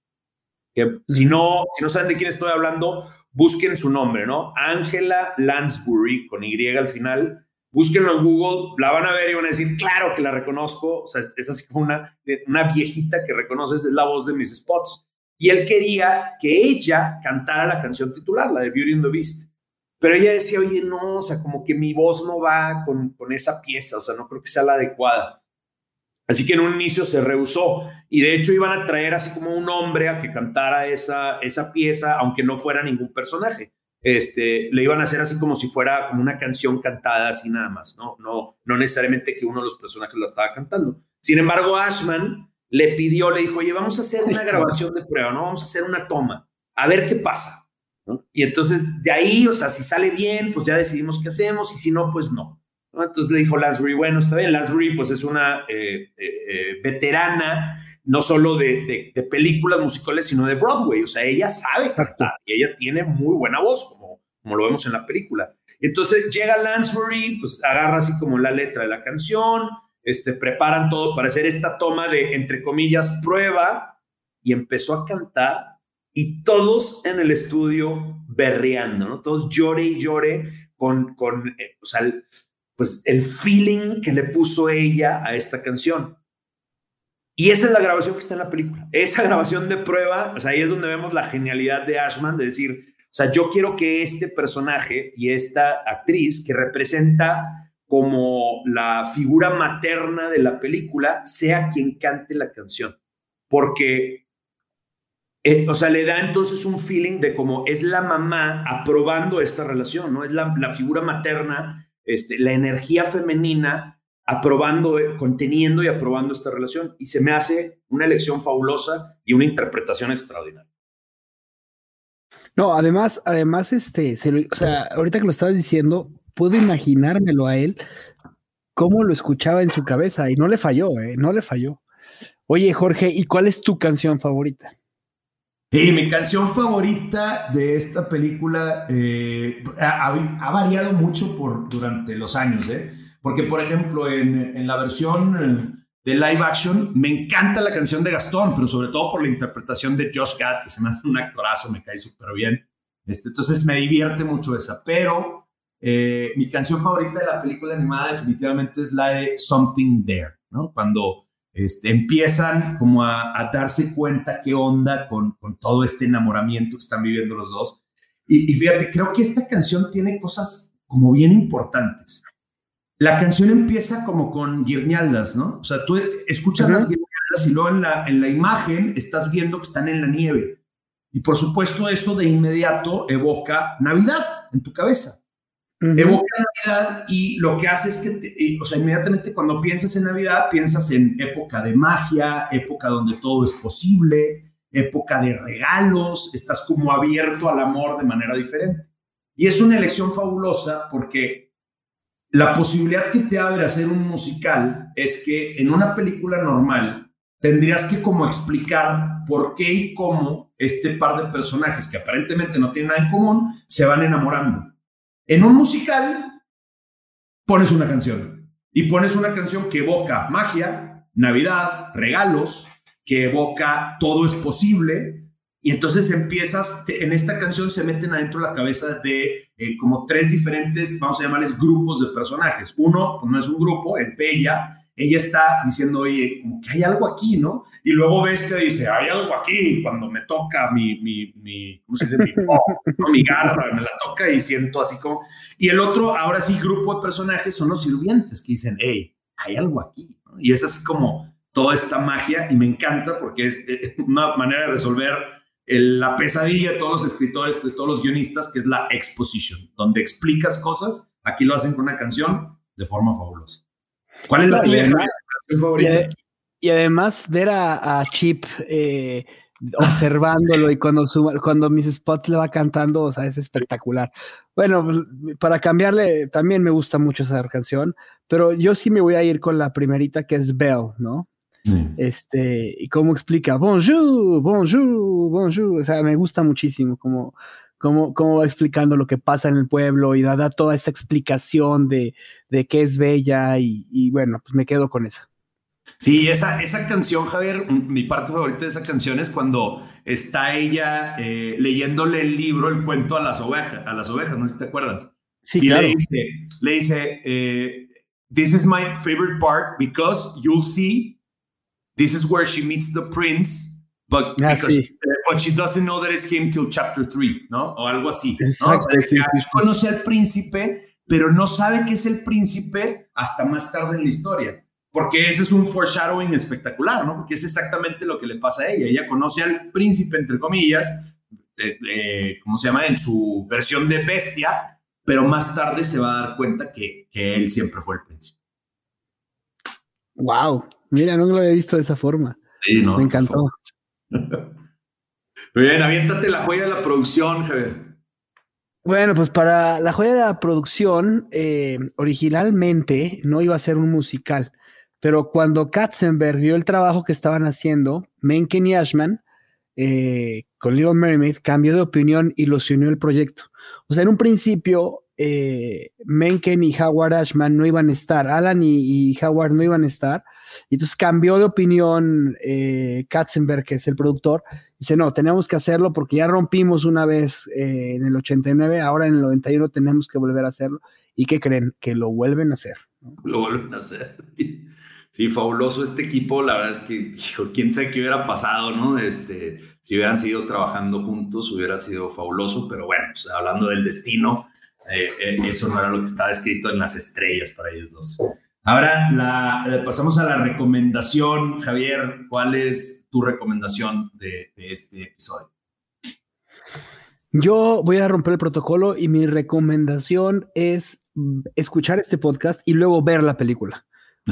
que si no, si no saben de quién estoy hablando, busquen su nombre, ¿no? Angela Lansbury, con Y al final, búsquenlo en Google, la van a ver y van a decir, claro que la reconozco, o sea, es, así como una, una viejita que reconoces, es la voz de Miss Spots. Y él quería que ella cantara la canción titular, la de Beauty and the Beast. Pero ella decía, oye, no, o sea, como que mi voz no va con, con esa pieza, o sea, no creo que sea la adecuada. Así que en un inicio se rehusó y de hecho iban a traer así como un hombre a que cantara esa, esa pieza, aunque no fuera ningún personaje. Este, le iban a hacer así como si fuera como una canción cantada así nada más, ¿no? No, no necesariamente que uno de los personajes la estaba cantando. Sin embargo, Ashman le pidió, le dijo, oye, vamos a hacer una grabación de prueba, ¿no? Vamos a hacer una toma, a ver qué pasa. Y entonces de ahí, o sea, si sale bien, pues ya decidimos qué hacemos y si no, pues no. Entonces le dijo Lansbury, bueno, está bien, Lansbury pues es una eh, eh, eh, veterana, no solo de, películas musicales, sino de Broadway, o sea, ella sabe cantar y ella tiene muy buena voz, como, como lo vemos en la película. Entonces llega Lansbury, pues agarra así como la letra de la canción, este, preparan todo para hacer esta toma de, entre comillas, prueba, y empezó a cantar y todos en el estudio berreando, ¿no? Todos llore y llore con, con o sea, pues el feeling que le puso ella a esta canción. Y esa es la grabación que está en la película. Esa grabación de prueba, o sea, ahí es donde vemos la genialidad de Ashman de decir, o sea, yo quiero que este personaje y esta actriz que representa como la figura materna de la película sea quien cante la canción. Porque, eh, o sea, le da entonces un feeling de como es la mamá aprobando esta relación, ¿no? Es la, la figura materna este, la energía femenina aprobando, eh, conteniendo y aprobando esta relación. Y se me hace una elección fabulosa y una interpretación extraordinaria. No, además, además, este, o sea, ahorita que lo estabas diciendo, puedo imaginármelo a él cómo lo escuchaba en su cabeza y no le falló, ¿eh? no le falló. Oye, Jorge, ¿y cuál es tu canción favorita? Y mi canción favorita de esta película eh, ha, variado mucho por, durante los años, ¿eh? Porque, por ejemplo, en, en, la versión eh, de live action, me encanta la canción de Gastón, pero sobre todo por la interpretación de Josh Gad, que se me hace un actorazo, me cae súper bien. Este, entonces me divierte mucho esa. Pero eh, mi canción favorita de la película animada definitivamente es la de Something There, ¿no? Cuando este, empiezan como a, darse cuenta qué onda con, con, todo este enamoramiento que están viviendo los dos. Y, fíjate, creo que esta canción tiene cosas como bien importantes. La canción empieza como con guirnaldas, ¿no? O sea, tú escuchas las guirnaldas y luego en la, en la imagen estás viendo que están en la nieve. Y por supuesto eso de inmediato evoca Navidad en tu cabeza. Evoca Navidad y lo que hace es que, o sea, inmediatamente cuando piensas en Navidad, piensas en época de magia, época donde todo es posible, época de regalos, estás como abierto al amor de manera diferente. Y es una elección fabulosa porque la posibilidad que te abre hacer un musical es que en una película normal tendrías que como explicar por qué y cómo este par de personajes que aparentemente no tienen nada en común se van enamorando. En un musical pones una canción y pones una canción que evoca magia, Navidad, regalos, que evoca todo es posible. Y entonces empiezas, en esta canción se meten adentro la cabeza de eh, como tres diferentes, vamos a llamarles grupos de personajes. Uno, pues no es un grupo, es Bella, ella está diciendo, oye, como que hay algo aquí, ¿no? Y luego ves que dice, hay algo aquí, cuando me toca mi, mi, mi ¿cómo se dice? Mi, mi garra, me la toca y siento así como... Y el otro, ahora sí, grupo de personajes son los sirvientes que dicen, hey, hay algo aquí, Y es así como toda esta magia y me encanta porque es eh, una manera de resolver la pesadilla de todos los escritores, de todos los guionistas, que es la exposition, donde explicas cosas, aquí lo hacen con una canción de forma fabulosa. ¿Cuál es la favorita? Y, además ver a, Chip eh, observándolo y cuando, cuando Miss Spot le va cantando, o sea, es espectacular. Bueno, pues, para cambiarle, también me gusta mucho esa canción, pero yo sí me voy a ir con la primerita que es Bell, ¿no? Mm. Este, y cómo explica, bonjour, bonjour, bonjour, o sea, me gusta muchísimo como cómo, cómo va explicando lo que pasa en el pueblo y da, toda esa explicación de, de qué es bella y, bueno, pues me quedo con esa. Sí, esa, esa canción, Javier, mi parte favorita de esa canción es cuando está ella eh, leyéndole el libro, el cuento a las ovejas, a las ovejas, no sé si te acuerdas. Sí, claro. Le dice, le dice eh, This is my favorite part because you'll see, this is where she meets the prince But, ah, but she doesn't know that it's him till chapter 3, ¿no? O algo así. Exacto, Conoce al príncipe, pero no sabe que es el príncipe hasta más tarde en la historia. Porque ese es un foreshadowing espectacular, ¿no? Porque es exactamente lo que le pasa a ella. Ella conoce al príncipe, entre comillas, ¿cómo se llama? En su versión de bestia, pero más tarde se va a dar cuenta que, que él siempre fue el príncipe. Wow, mira, no lo había visto de esa forma. Sí, no, Me encantó. bien, aviéntate la joya de la producción. Bueno, pues para la joya de la producción, eh, originalmente no iba a ser un musical, pero cuando Katzenberg vio el trabajo que estaban haciendo, Menken y Ashman, eh, con Little Mermaid, cambió de opinión y los unió el proyecto. O sea, en un principio, eh, Menken y Howard Ashman no iban a estar, Alan y Howard no iban a estar, y entonces cambió de opinión eh, Katzenberg, que es el productor. Dice, no, tenemos que hacerlo porque ya rompimos una vez eh, en el 89, ahora en el 91 tenemos que volver a hacerlo. ¿Y qué creen? Que lo vuelven a hacer. Lo vuelven a hacer. Sí, fabuloso este equipo. La verdad es que, quién sabe qué hubiera pasado, ¿no? Este, si hubieran seguido trabajando juntos, hubiera sido fabuloso. Pero bueno, pues, hablando del destino, eh, eso no era lo que estaba escrito en las estrellas para ellos dos. Ahora la, pasamos a la recomendación. Javier, ¿cuál es tu recomendación de, este episodio? Yo voy a romper el protocolo y mi recomendación es escuchar este podcast y luego ver la película.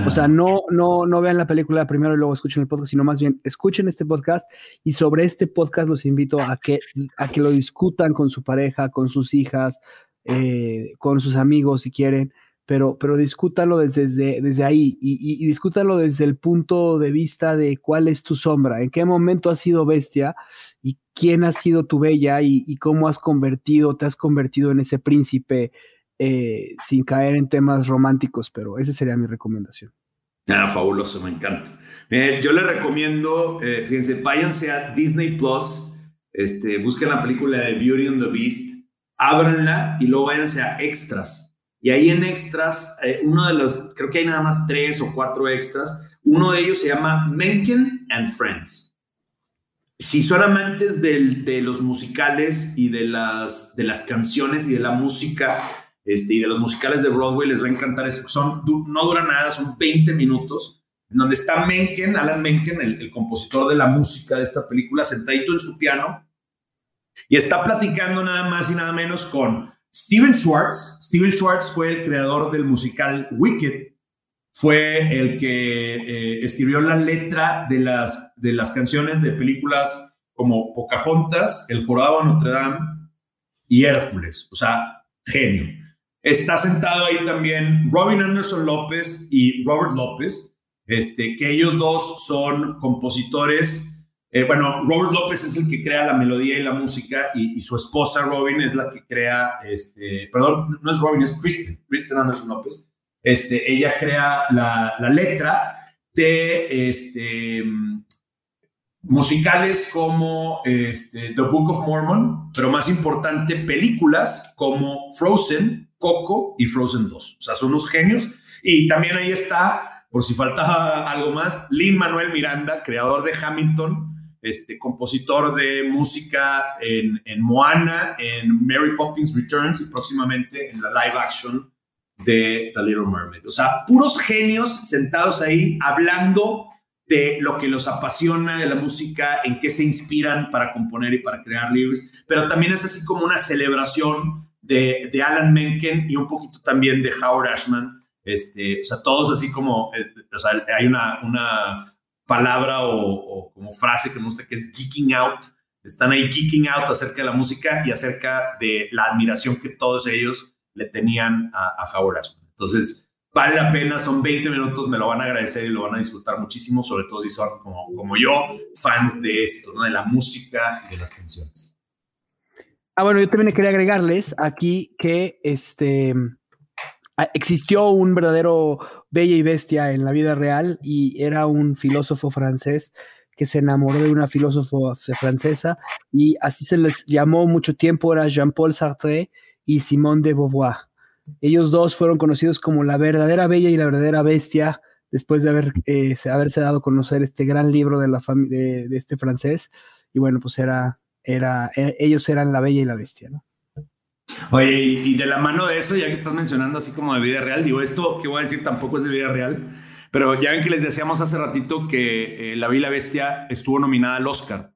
o sea, ah, no, no, no vean la película primero y luego escuchen el podcast, sino más bien escuchen este podcast y sobre este podcast los invito a que, a que lo discutan con su pareja, con sus hijas, eh, con sus amigos si quieren pero, pero discútalo desde, desde, ahí y, y, discútalo desde el punto de vista de cuál es tu sombra, en qué momento has sido bestia y quién ha sido tu bella y, cómo has convertido, te has convertido en ese príncipe eh, sin caer en temas románticos, pero esa sería mi recomendación. Ah, fabuloso, me encanta. yo le recomiendo, eh, fíjense, váyanse a Disney Plus, este, busquen la película de Beauty and the Beast, ábranla y luego váyanse a extras y ahí en extras, eh, uno de los, creo que hay nada más tres o cuatro extras, uno de ellos se llama Menken and Friends. Si son amantes de los musicales y de las, de las canciones y de la música este, y de los musicales de Broadway, les va a encantar eso. Son, no dura nada, son 20 minutos, en donde está Menken, Alan Menken, el, el compositor de la música de esta película, sentadito en su piano y está platicando nada más y nada menos con Steven Schwartz, Steven Schwartz fue el creador del musical Wicked, fue el que eh, escribió la letra de las, de las canciones de películas como Pocahontas, El Jorobado de Notre Dame y Hércules. O sea, genio. Está sentado ahí también Robin Anderson López y Robert López, este, que ellos dos son compositores. Eh, bueno, Robert López es el que crea la melodía y la música y, su esposa Robin es la que crea, este, perdón, no es Robin, es Kristen, Kristen Anderson López este, ella crea la, letra de este, musicales como este, The Book of Mormon, pero más importante, películas como Frozen, Coco y Frozen 2. O sea, son unos genios. Y también ahí está, por si falta algo más, Lin Manuel Miranda, creador de Hamilton, este, compositor de música en, en Moana, en Mary Poppins Returns y próximamente en la live action de The Little Mermaid. O sea, puros genios sentados ahí hablando de lo que los apasiona de la música, en qué se inspiran para componer y para crear libros, pero también es así como una celebración de, de Alan Menken y un poquito también de Howard Ashman. Este, o sea, todos así como, eh, o sea, hay una, una palabra o, como frase que me gusta que es geeking out. Están ahí geeking out acerca de la música y acerca de la admiración que todos ellos le tenían a, a Howard Entonces, vale la pena, son 20 minutos, me lo van a agradecer y lo van a disfrutar muchísimo, sobre todo si son como, como yo, fans de esto, ¿no? de la música y de las canciones. Ah, bueno, yo también quería agregarles aquí que este existió un verdadero bella y bestia en la vida real y era un filósofo francés que se enamoró de una filósofa francesa y así se les llamó mucho tiempo, era Jean-Paul Sartre y Simone de Beauvoir. Ellos dos fueron conocidos como la verdadera bella y la verdadera bestia después de eh, haberse dado a conocer este gran libro de, la de, de, este francés. Y bueno, pues era, era, e, ellos eran la bella y la bestia, ¿no? Oye, y de la mano de eso, ya que estás mencionando así como de vida real, digo, esto que voy a decir tampoco es de vida real, pero ya ven que les decíamos hace ratito que eh, La Bella y la Bestia estuvo nominada al Oscar.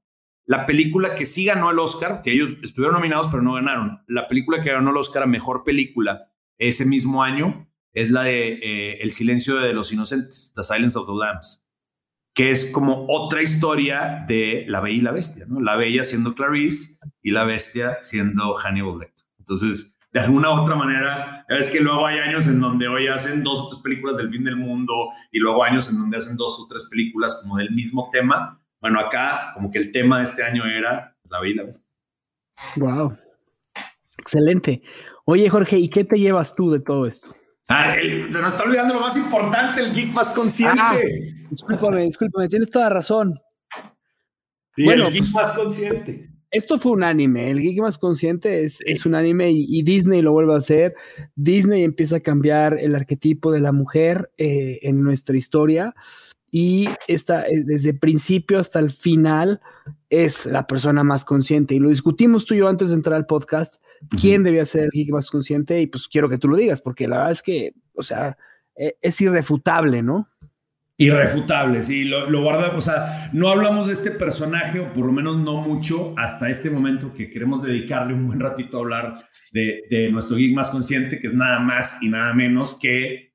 La película que sí ganó el Oscar, que ellos estuvieron nominados pero no ganaron, la película que ganó el Oscar a Mejor Película ese mismo año es la de eh, El silencio de los inocentes, The Silence of the Lambs, que es como otra historia de La Bella y la Bestia, ¿no? La Bella siendo Clarice y la Bestia siendo Hannibal Lecter. Entonces, de alguna u otra manera, es que luego hay años en donde hoy hacen dos o tres películas del fin del mundo y luego años en donde hacen dos o tres películas como del mismo tema bueno, acá como que el tema de este año era la vida. Wow. Excelente. Oye, Jorge, ¿y qué te llevas tú de todo esto? Ah, se nos está olvidando lo más importante, el geek más consciente. Ah, discúlpame, discúlpame, tienes toda razón. Sí, bueno, el geek pues, más consciente. Esto fue un anime, el geek más consciente es, es un anime y, Disney lo vuelve a hacer. Disney empieza a cambiar el arquetipo de la mujer eh, en nuestra historia y esta, eh, desde principio hasta el final es la persona más consciente. Y lo discutimos tú y yo antes de entrar al podcast, quién debía ser el geek más consciente y pues quiero que tú lo digas, porque la verdad es que, o sea, e, es irrefutable, ¿no? Irrefutable, sí, lo, lo guardamos, o sea, no hablamos de este personaje, o por lo menos no mucho, hasta este momento que queremos dedicarle un buen ratito a hablar de, de nuestro geek más consciente, que es nada más y nada menos que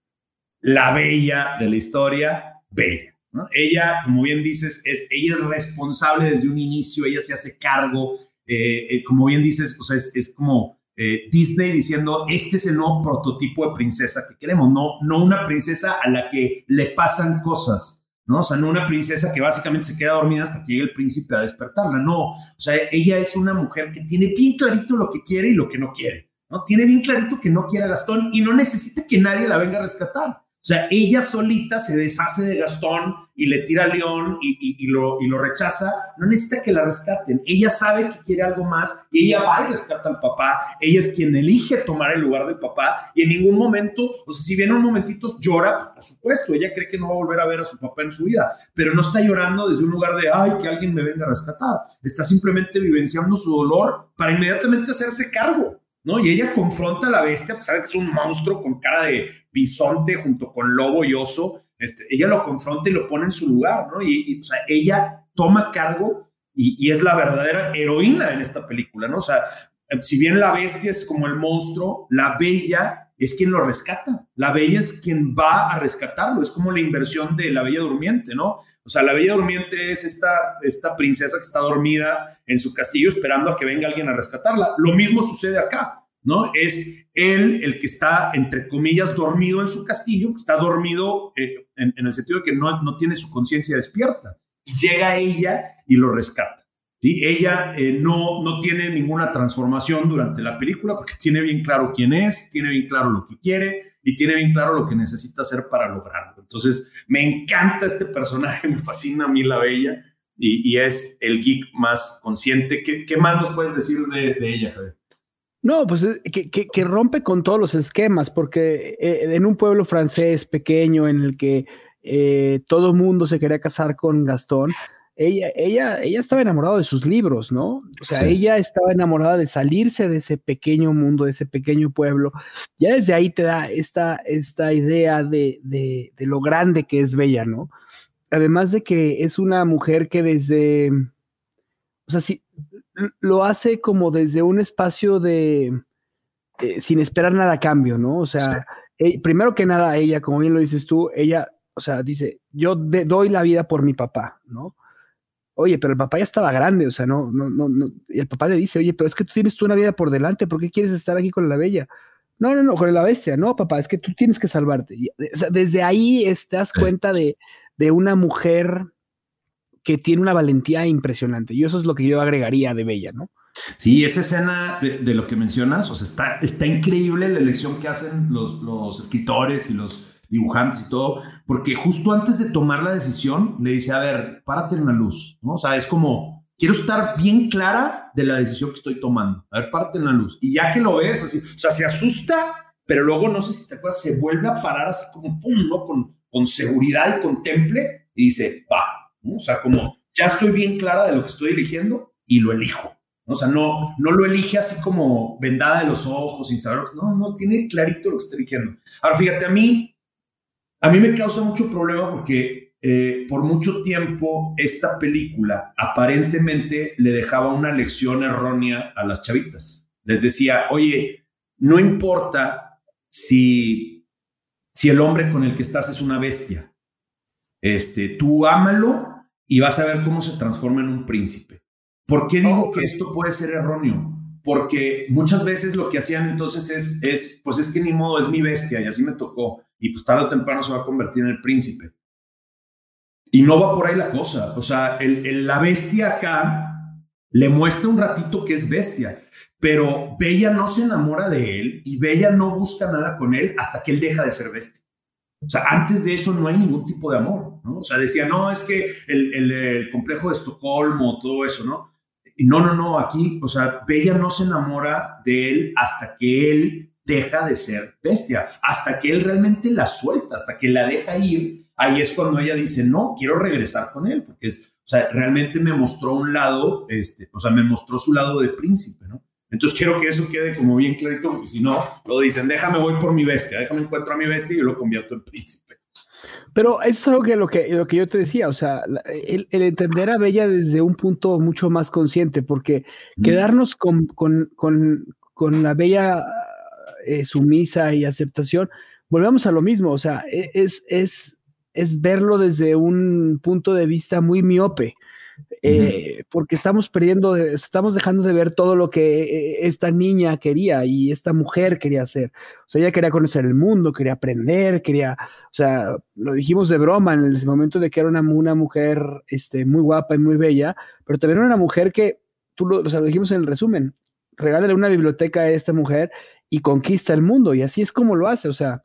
la bella de la historia, bella. Ella, como bien dices, es, ella es responsable desde un inicio, ella se hace cargo, eh, eh, como bien dices, o sea, es, como eh, Disney diciendo, este es el nuevo prototipo de princesa que queremos, no, no una princesa a la que le pasan cosas, ¿no? O sea, no una princesa que básicamente se queda dormida hasta que llegue el príncipe a despertarla, no, o sea, ella es una mujer que tiene bien clarito lo que quiere y lo que no quiere, ¿no? Tiene bien clarito que no quiere a Gastón y no necesita que nadie la venga a rescatar. O sea, ella solita se deshace de Gastón y le tira a León y, lo, y lo rechaza. No necesita que la rescaten. Ella sabe que quiere algo más y ella va y rescata al papá. Ella es quien elige tomar el lugar del papá y en ningún momento, o sea, si viene un momentito llora, pues, por supuesto, ella cree que no va a volver a ver a su papá en su vida, pero no está llorando desde un lugar de, ay, que alguien me venga a rescatar. Está simplemente vivenciando su dolor para inmediatamente hacerse cargo. ¿No? Y ella confronta a la bestia, pues sabe que es un monstruo con cara de bisonte junto con lobo y oso. Este, ella lo confronta y lo pone en su lugar, ¿no? Y, ella toma cargo y, es la verdadera heroína en esta película, ¿no? O sea, eh, si bien la bestia es como el monstruo, la bella es quien lo rescata. La bella es quien va a rescatarlo. Es como la inversión de la bella durmiente, ¿no? O sea, la bella durmiente es esta, esta princesa que está dormida en su castillo esperando a que venga alguien a rescatarla. Lo mismo sucede acá. ¿no? Es él el que está, entre comillas, dormido en su castillo, está dormido eh, en, el sentido de que no, no tiene su conciencia despierta. Llega ella y lo rescata. ¿Sí? Ella eh, no, no tiene ninguna transformación durante la película porque tiene bien claro quién es, tiene bien claro lo que quiere y tiene bien claro lo que necesita hacer para lograrlo. Entonces, me encanta este personaje, me fascina a mí la bella y, es el geek más consciente. ¿Qué, qué más nos puedes decir de, ella, Javier? No, pues eh, que, rompe con todos los esquemas, porque eh, en un pueblo francés pequeño en el que eh, todo mundo se quería casar con Gastón, ella, ella, ella estaba enamorada de sus libros, ¿no? O sea, ella estaba enamorada de salirse de ese pequeño mundo, de ese pequeño pueblo. Ya desde ahí te da esta, esta idea de, de, de lo grande que es Bella, ¿no? Además de que es una mujer que desde, o sea, si, lo hace como desde un espacio de, eh, sin esperar nada a cambio, ¿no? O sea, eh, primero que nada, ella, como bien lo dices tú, ella, o sea, dice, yo doy la vida por mi papá, ¿no? Oye, pero el papá ya estaba grande, o sea, no, no, no, no. Y el papá le dice, oye, pero es que tú tienes tú una vida por delante, ¿por qué quieres estar aquí con la bella? No, no, no, con la bestia, no, papá, es que tú tienes que salvarte. o sea, desde ahí te das cuenta de, de una mujer que tiene una valentía impresionante. Y eso es lo que yo agregaría de Bella, ¿no? Sí, esa escena de, lo que mencionas, o sea, está, está increíble la elección que hacen los, los escritores y los dibujantes y todo, porque justo antes de tomar la decisión le dice, a ver, párate en la luz, ¿no? O sea, es como, quiero estar bien clara de la decisión que estoy tomando. A ver, párate en la luz. Y ya que lo ves, así, o sea, se asusta, pero luego, no sé si te acuerdas, se vuelve a parar así como, pum, ¿no? Con, con seguridad y con temple y dice, va, o sea, como ya estoy bien clara de lo que estoy eligiendo y lo elijo. O sea, no, no lo elige así como vendada de los ojos, sin saber. No, no, tiene clarito lo que está eligiendo. Ahora, fíjate, a mí, a mí me causa mucho problema porque eh, por mucho tiempo esta película aparentemente le dejaba una lección errónea a las chavitas. Les decía, oye, no importa si, si el hombre con el que estás es una bestia. Este, tú ámalo y vas a ver cómo se transforma en un príncipe. ¿Por qué digo que esto puede ser erróneo? Porque muchas veces lo que hacían entonces es, es, pues es que ni modo, es mi bestia y así me tocó. Y pues tarde o temprano se va a convertir en el príncipe. Y no va por ahí la cosa. O sea, el, la bestia acá le muestra un ratito que es bestia, pero Bella no se enamora de él y Bella no busca nada con él hasta que él deja de ser bestia. O sea, antes de eso no hay ningún tipo de amor, ¿no? O sea, decía, no, es que el, complejo de Estocolmo, todo eso, ¿no? Y no, no, no, aquí, o sea, Bella no se enamora de él hasta que él deja de ser bestia, hasta que él realmente la suelta, hasta que la deja ir, ahí es cuando ella dice, no, quiero regresar con él, porque es, o sea, realmente me mostró un lado, este, o sea, me mostró su lado de príncipe, ¿no? Entonces quiero que eso quede como bien clarito, porque si no, lo dicen, déjame voy por mi bestia, déjame encuentro a mi bestia y yo lo convierto en príncipe. Pero eso es algo que lo que, lo que yo te decía, o sea, el, entender a Bella desde un punto mucho más consciente, porque quedarnos con, con, con, con, la Bella eh, sumisa y aceptación, volvemos a lo mismo, o sea, e, es, es, es verlo desde un punto de vista muy miope. Eh, porque estamos perdiendo, estamos dejando de ver todo lo que eh, esta niña quería y esta mujer quería hacer. O sea, ella quería conocer el mundo, quería aprender, quería, o sea, lo dijimos de broma en el momento de que era una, una mujer este, muy guapa y muy bella, pero también era una mujer que, tú lo, o sea, lo dijimos en el resumen, regálale una biblioteca a esta mujer y conquista el mundo. Y así es como lo hace, o sea,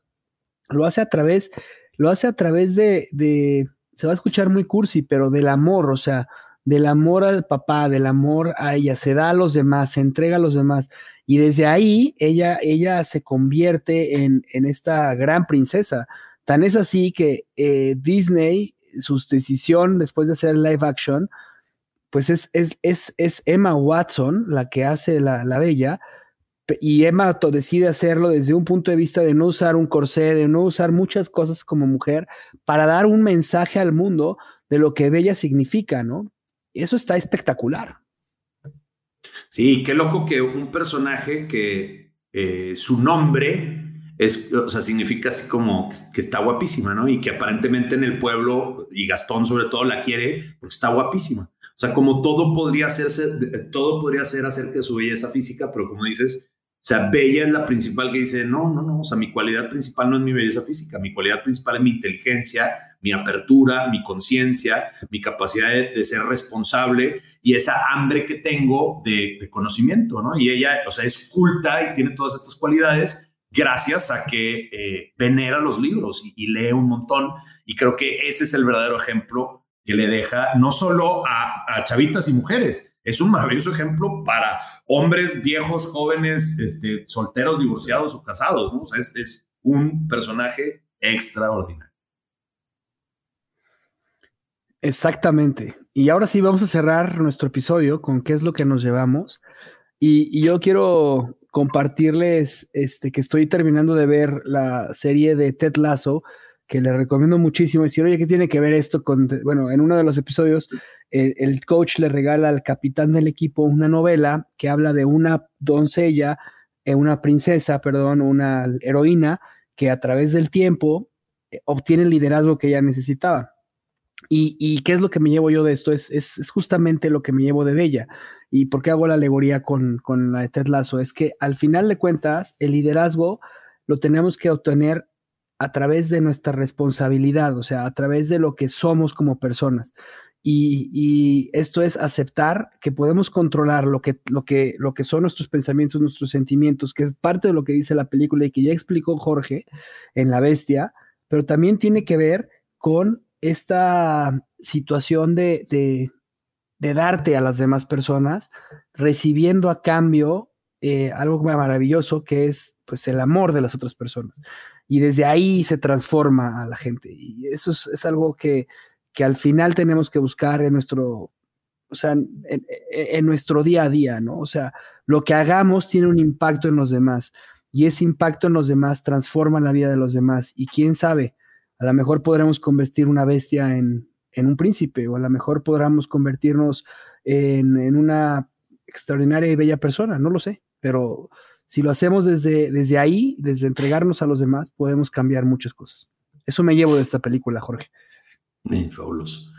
lo hace a través, lo hace a través de, de se va a escuchar muy cursi, pero del amor, o sea, del amor al papá, del amor a ella, se da a los demás, se entrega a los demás. Y desde ahí ella, ella se convierte en, en esta gran princesa. Tan es así que eh, Disney, su decisión después de hacer live action, pues es, es, es, es Emma Watson la que hace la, la bella, y Emma decide hacerlo desde un punto de vista de no usar un corsé, de no usar muchas cosas como mujer, para dar un mensaje al mundo de lo que Bella significa, ¿no? Eso está espectacular. Sí, qué loco que un personaje que eh, su nombre es, o sea, significa así como que está guapísima, ¿no? Y que aparentemente en el pueblo, y Gastón sobre todo la quiere porque está guapísima. O sea, como todo podría hacerse, todo podría ser acerca de su belleza física, pero como dices, sea, bella es la principal que dice, no, no, no, o sea, mi cualidad principal no es mi belleza física, mi cualidad principal es mi inteligencia, mi apertura, mi conciencia, mi capacidad de, ser responsable y esa hambre que tengo de, conocimiento, ¿no? Y ella, o sea, es culta y tiene todas estas cualidades gracias a que eh, venera los libros y, lee un montón. Y creo que ese es el verdadero ejemplo que le deja no solo a, a chavitas y mujeres, es un maravilloso ejemplo para hombres viejos, jóvenes, este, solteros, divorciados o casados, es, un personaje extraordinario. Exactamente. Y ahora sí vamos a cerrar nuestro episodio con qué es lo que nos llevamos. Y, yo quiero compartirles este, que estoy terminando de ver la serie de Ted Lasso, que le recomiendo muchísimo. Decir, oye, ¿qué tiene que ver esto con, bueno, en uno de los episodios el, coach le regala al capitán del equipo una novela que habla de una doncella, eh, una princesa, perdón, una heroína que a través del tiempo eh, obtiene el liderazgo que ella necesitaba. Y, qué es lo que me llevo yo de esto? Es, es, justamente lo que me llevo de Bella. ¿Y por qué hago la alegoría con, con la de Ted Lasso? Es que al final de cuentas, el liderazgo lo tenemos que obtener a través de nuestra responsabilidad, o sea, a través de lo que somos como personas. Y, esto es aceptar que podemos controlar lo que, lo, que, lo que son nuestros pensamientos, nuestros sentimientos, que es parte de lo que dice la película y que ya explicó Jorge en La Bestia, pero también tiene que ver con esta situación de, de, darte a las demás personas, recibiendo a cambio eh, algo maravilloso que es pues el amor de las otras personas. Y desde ahí se transforma a la gente. Y eso es algo que que al final tenemos que buscar en nuestro, o sea, en, nuestro día a día, ¿no? O sea, lo que hagamos tiene un impacto en los demás y ese impacto en los demás transforma la vida de los demás y quién sabe, a lo mejor podremos convertir una bestia en, un príncipe o a lo mejor podremos convertirnos en, en, una extraordinaria y bella persona, no lo sé, pero si lo hacemos desde, desde ahí, desde entregarnos a los demás, podemos cambiar muchas cosas. Eso me llevo de esta película, Jorge fabuloso,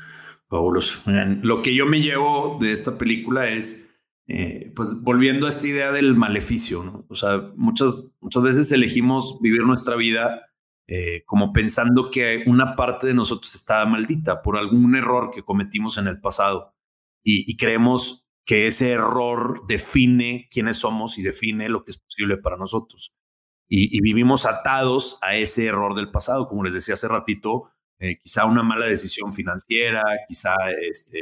fabuloso. Lo que yo me llevo de esta película es, eh, pues, volviendo a esta idea del maleficio. O sea, muchas, muchas veces elegimos vivir nuestra vida eh, como pensando que una parte de nosotros está maldita por algún error que cometimos en el pasado y, creemos que ese error define quiénes somos y define lo que es posible para nosotros. Y, vivimos atados a ese error del pasado. Como les decía hace ratito, eh, quizá una mala decisión financiera, quizá este,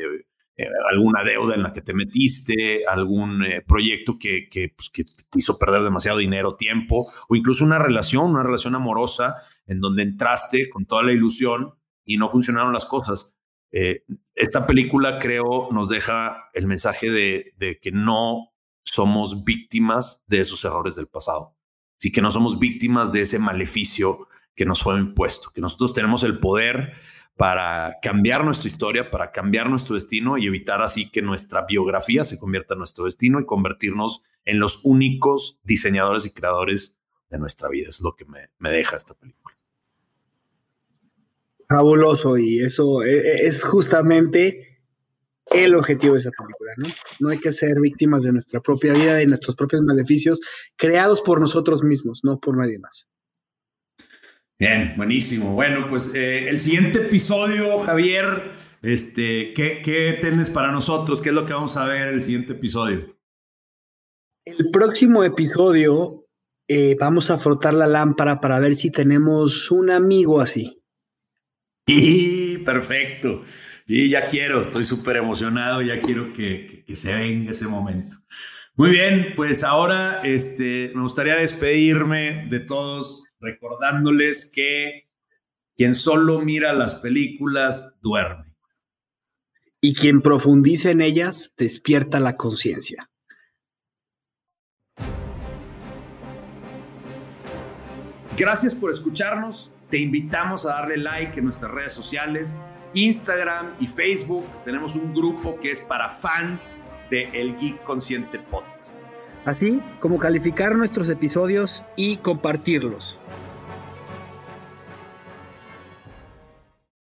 eh, alguna deuda en la que te metiste, algún eh, proyecto que, pues, que, te hizo perder demasiado dinero, tiempo, o incluso una relación, una relación amorosa en donde entraste con toda la ilusión y no funcionaron las cosas. Esta película creo nos deja el mensaje de, de que no somos víctimas de esos errores del pasado, sí que no somos víctimas de ese maleficio que nos fue impuesto, que nosotros tenemos el poder para cambiar nuestra historia, para cambiar nuestro destino y evitar así que nuestra biografía se convierta en nuestro destino y convertirnos en los únicos diseñadores y creadores de nuestra vida. Es lo que me, deja esta película. Fabuloso y eso e, e, es justamente el objetivo de esa película, ¿no? No hay que ser víctimas de nuestra propia vida y nuestros propios maleficios creados por nosotros mismos, no por nadie más. Bien, buenísimo. Bueno, pues eh, el siguiente episodio, Javier, este, ¿qué, ¿qué tienes para nosotros? ¿Qué es lo que vamos a ver en el siguiente episodio? El próximo episodio eh, vamos a frotar la lámpara para ver si tenemos un amigo así. Y perfecto. Y ya quiero, estoy súper emocionado, ya quiero que, que, se venga ese momento. Muy bien, pues ahora este, me gustaría despedirme de todos recordándoles que quien solo mira las películas duerme. Y quien profundiza en ellas despierta la conciencia. Gracias por escucharnos. Te invitamos a darle like en nuestras redes sociales, Instagram y Facebook. Tenemos un grupo que es para fans de El Geek Consciente Podcast. Así como calificar nuestros episodios y compartirlos.